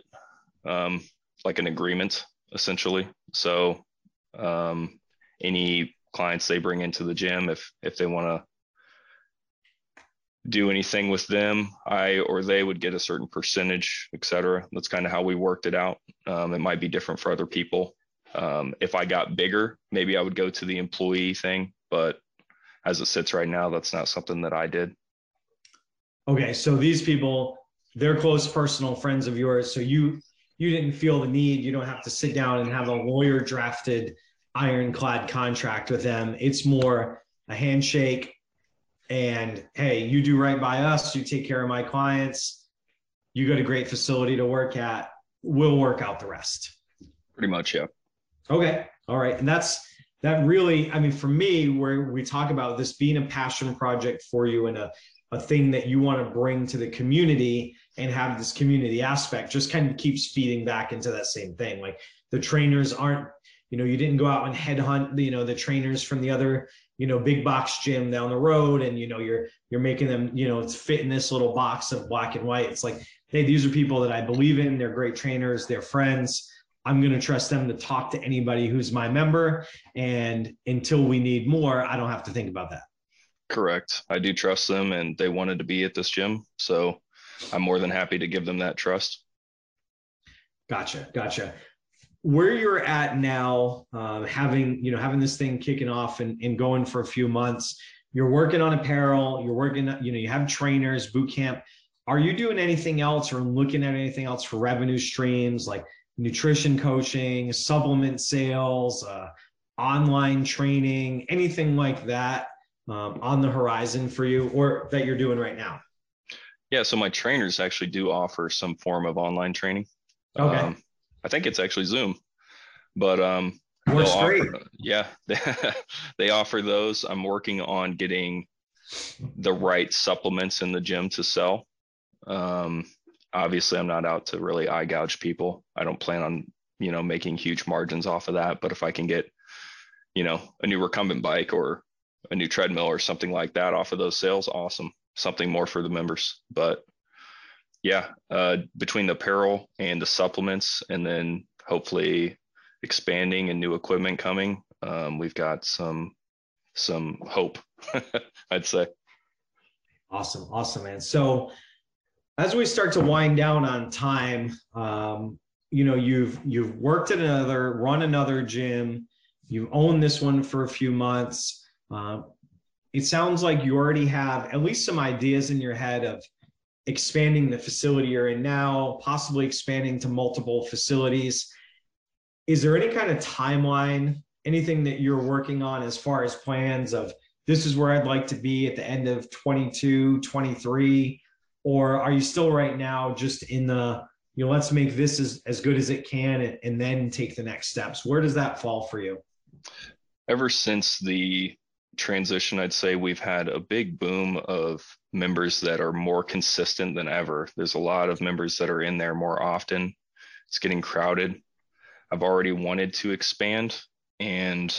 um, like an agreement essentially. So um, any clients they bring into the gym, if if they want to do anything with them, I or they would get a certain percentage, et cetera. That's kind of how we worked it out. Um, it might be different for other people. Um, if I got bigger, maybe I would go to the employee thing, but as it sits right now, that's not something that I did. Okay, so these people, they're close personal friends of yours. So you you didn't feel the need. You don't have to sit down and have a lawyer drafted ironclad contract with them. It's more a handshake and hey, you do right by us, you take care of my clients, you got a great facility to work at, we'll work out the rest. Pretty much, yeah. Okay. All right. And that's that really, I mean, for me, where we talk about this being a passion project for you and a, a thing that you want to bring to the community and have this community aspect just kind of keeps feeding back into that same thing. Like the trainers aren't, you know, you didn't go out and headhunt, you know, the trainers from the other, you know, big box gym down the road, and you know, you're you're making them, you know, it's fit in this little box of black and white. It's like, hey, these are people that I believe in. They're great trainers. They're friends. I'm going to trust them to talk to anybody who's my member. And until we need more, I don't have to think about that. Correct. I do trust them and they wanted to be at this gym. So I'm more than happy to give them that trust. Gotcha. Gotcha. Where you're at now, um, having you know having this thing kicking off and, and going for a few months, you're working on apparel. You're working. You know, you have trainers, boot camp. Are you doing anything else or looking at anything else for revenue streams like nutrition coaching, supplement sales, uh, online training, anything like that um, on the horizon for you or that you're doing right now? Yeah, so my trainers actually do offer some form of online training. Okay. Um, I think it's actually Zoom, but um, works great. Yeah, they, they offer those. I'm working on getting the right supplements in the gym to sell. Um, obviously, I'm not out to really eye gouge people. I don't plan on you know making huge margins off of that. But if I can get you know a new recumbent bike or a new treadmill or something like that off of those sales, awesome. Something more for the members. But yeah, uh, between the apparel and the supplements, and then hopefully expanding and new equipment coming, um, we've got some some hope. I'd say. Awesome, awesome, man. So as we start to wind down on time, um, you know, you've you've worked at another, run another gym, you've owned this one for a few months. Uh, it sounds like you already have at least some ideas in your head of expanding the facility you're in now, possibly expanding to multiple facilities. Is there any kind of timeline, anything that you're working on as far as plans of this is where I'd like to be at the end of 22, 23? Or are you still right now just in the, you know, let's make this as, as good as it can and, and then take the next steps? Where does that fall for you? Ever since the transition, I'd say we've had a big boom of members that are more consistent than ever. There's a lot of members that are in there more often. It's getting crowded. I've already wanted to expand, and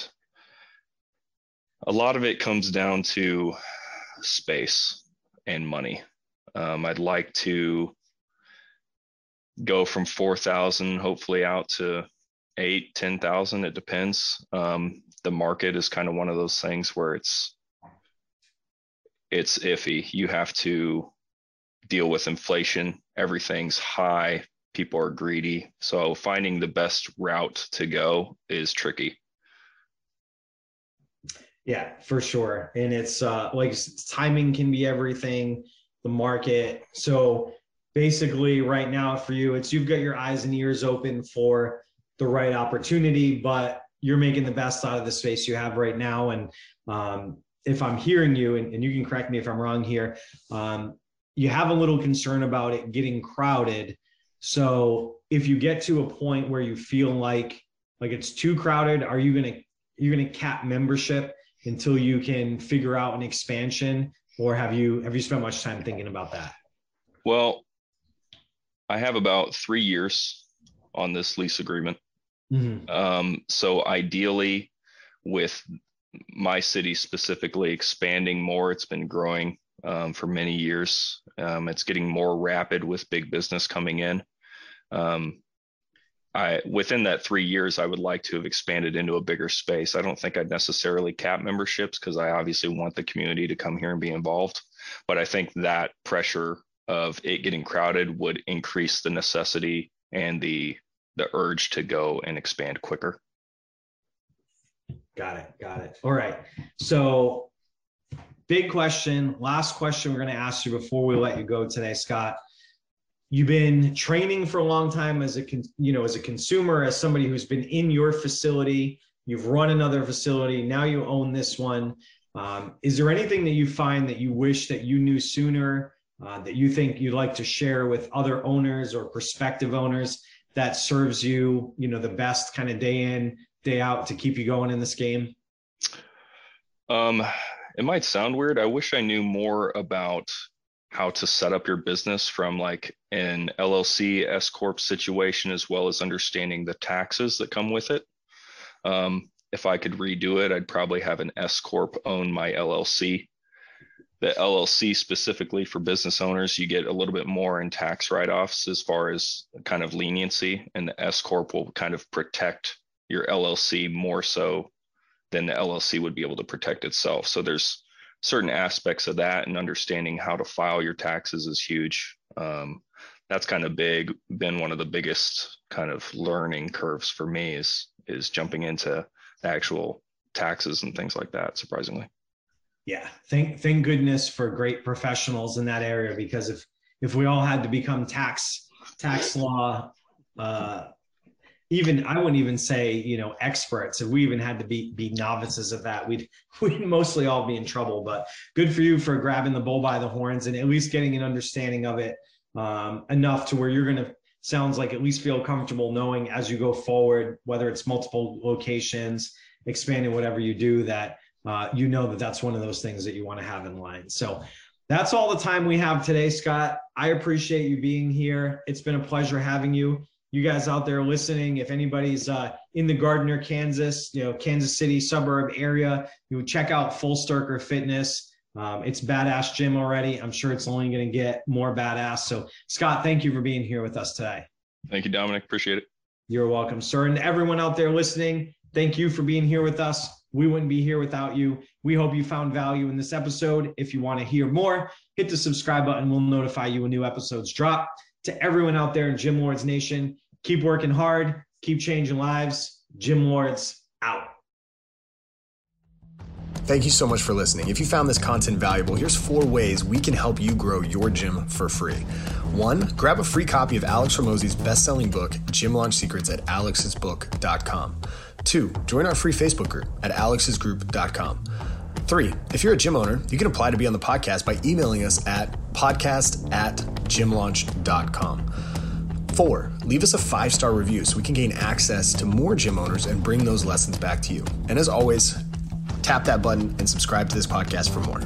a lot of it comes down to space and money. Um, I'd like to go from 4,000 hopefully out to eight, 10,000. It depends. Um, the market is kind of one of those things where it's it's iffy. You have to deal with inflation. Everything's high. People are greedy. So finding the best route to go is tricky. Yeah, for sure. And it's uh, like timing can be everything, the market. So basically, right now for you, it's you've got your eyes and ears open for the right opportunity, but you're making the best out of the space you have right now. And um, if I'm hearing you, and, and, you can correct me if I'm wrong here, um, you have a little concern about it getting crowded. So if you get to a point where you feel like like it's too crowded, are you gonna you're gonna cap membership until you can figure out an expansion, or have you have you spent much time thinking about that? Well, I have about three years on this lease agreement. Mm-hmm. Um, so ideally, with my city specifically expanding more, it's been growing um, for many years. Um, it's getting more rapid with big business coming in. Um, I within that three years, I would like to have expanded into a bigger space. I don't think I'd necessarily cap memberships because I obviously want the community to come here and be involved. But I think that pressure of it getting crowded would increase the necessity and the the urge to go and expand quicker. Got it. Got it. All right. So, big question. Last question we're going to ask you before we let you go today, Scott. You've been training for a long time as a you know as a consumer, as somebody who's been in your facility. You've run another facility. Now you own this one. Um, is there anything that you find that you wish that you knew sooner? Uh, that you think you'd like to share with other owners or prospective owners that serves you, you know, the best kind of day in, day out to keep you going in this game? Um, it might sound weird. I wish I knew more about how to set up your business from like an LLC S corp situation, as well as understanding the taxes that come with it. Um, if I could redo it, I'd probably have an S corp own my LLC the LLC specifically for business owners, you get a little bit more in tax write-offs as far as kind of leniency, and the S corp will kind of protect your LLC more so than the LLC would be able to protect itself. So there's certain aspects of that, and understanding how to file your taxes is huge. Um, that's kind of big. Been one of the biggest kind of learning curves for me is is jumping into actual taxes and things like that. Surprisingly yeah thank thank goodness for great professionals in that area because if if we all had to become tax tax law uh even i wouldn't even say you know experts. If we even had to be be novices of that we'd we'd mostly all be in trouble. But good for you for grabbing the bull by the horns and at least getting an understanding of it um, enough to where you're going to sounds like at least feel comfortable knowing as you go forward whether it's multiple locations expanding whatever you do that uh, you know that that's one of those things that you want to have in line. So that's all the time we have today, Scott. I appreciate you being here. It's been a pleasure having you. You guys out there listening, if anybody's uh, in the Gardner, Kansas, you know, Kansas City suburb area, you would check out Fullsterkur Fitness. Um, it's badass gym already. I'm sure it's only going to get more badass. So, Scott, thank you for being here with us today. Thank you, Dominic. Appreciate it. You're welcome, sir. And everyone out there listening, thank you for being here with us. We wouldn't be here without you. We hope you found value in this episode. If you want to hear more, hit the subscribe button. We'll notify you when new episodes drop. To everyone out there in Gym Lords Nation, keep working hard, keep changing lives. Gym Lords out. Thank you so much for listening. If you found this content valuable, here's four ways we can help you grow your gym for free. One, grab a free copy of Alex Hormozi's best-selling book, Gym Launch Secrets at alexsbook.com. Two, join our free Facebook group at alexsgroup.com. Three, if you're a gym owner, you can apply to be on the podcast by emailing us at podcast at gymlaunch.com. Four, leave us a five star review so we can gain access to more gym owners and bring those lessons back to you. And as always, tap that button and subscribe to this podcast for more.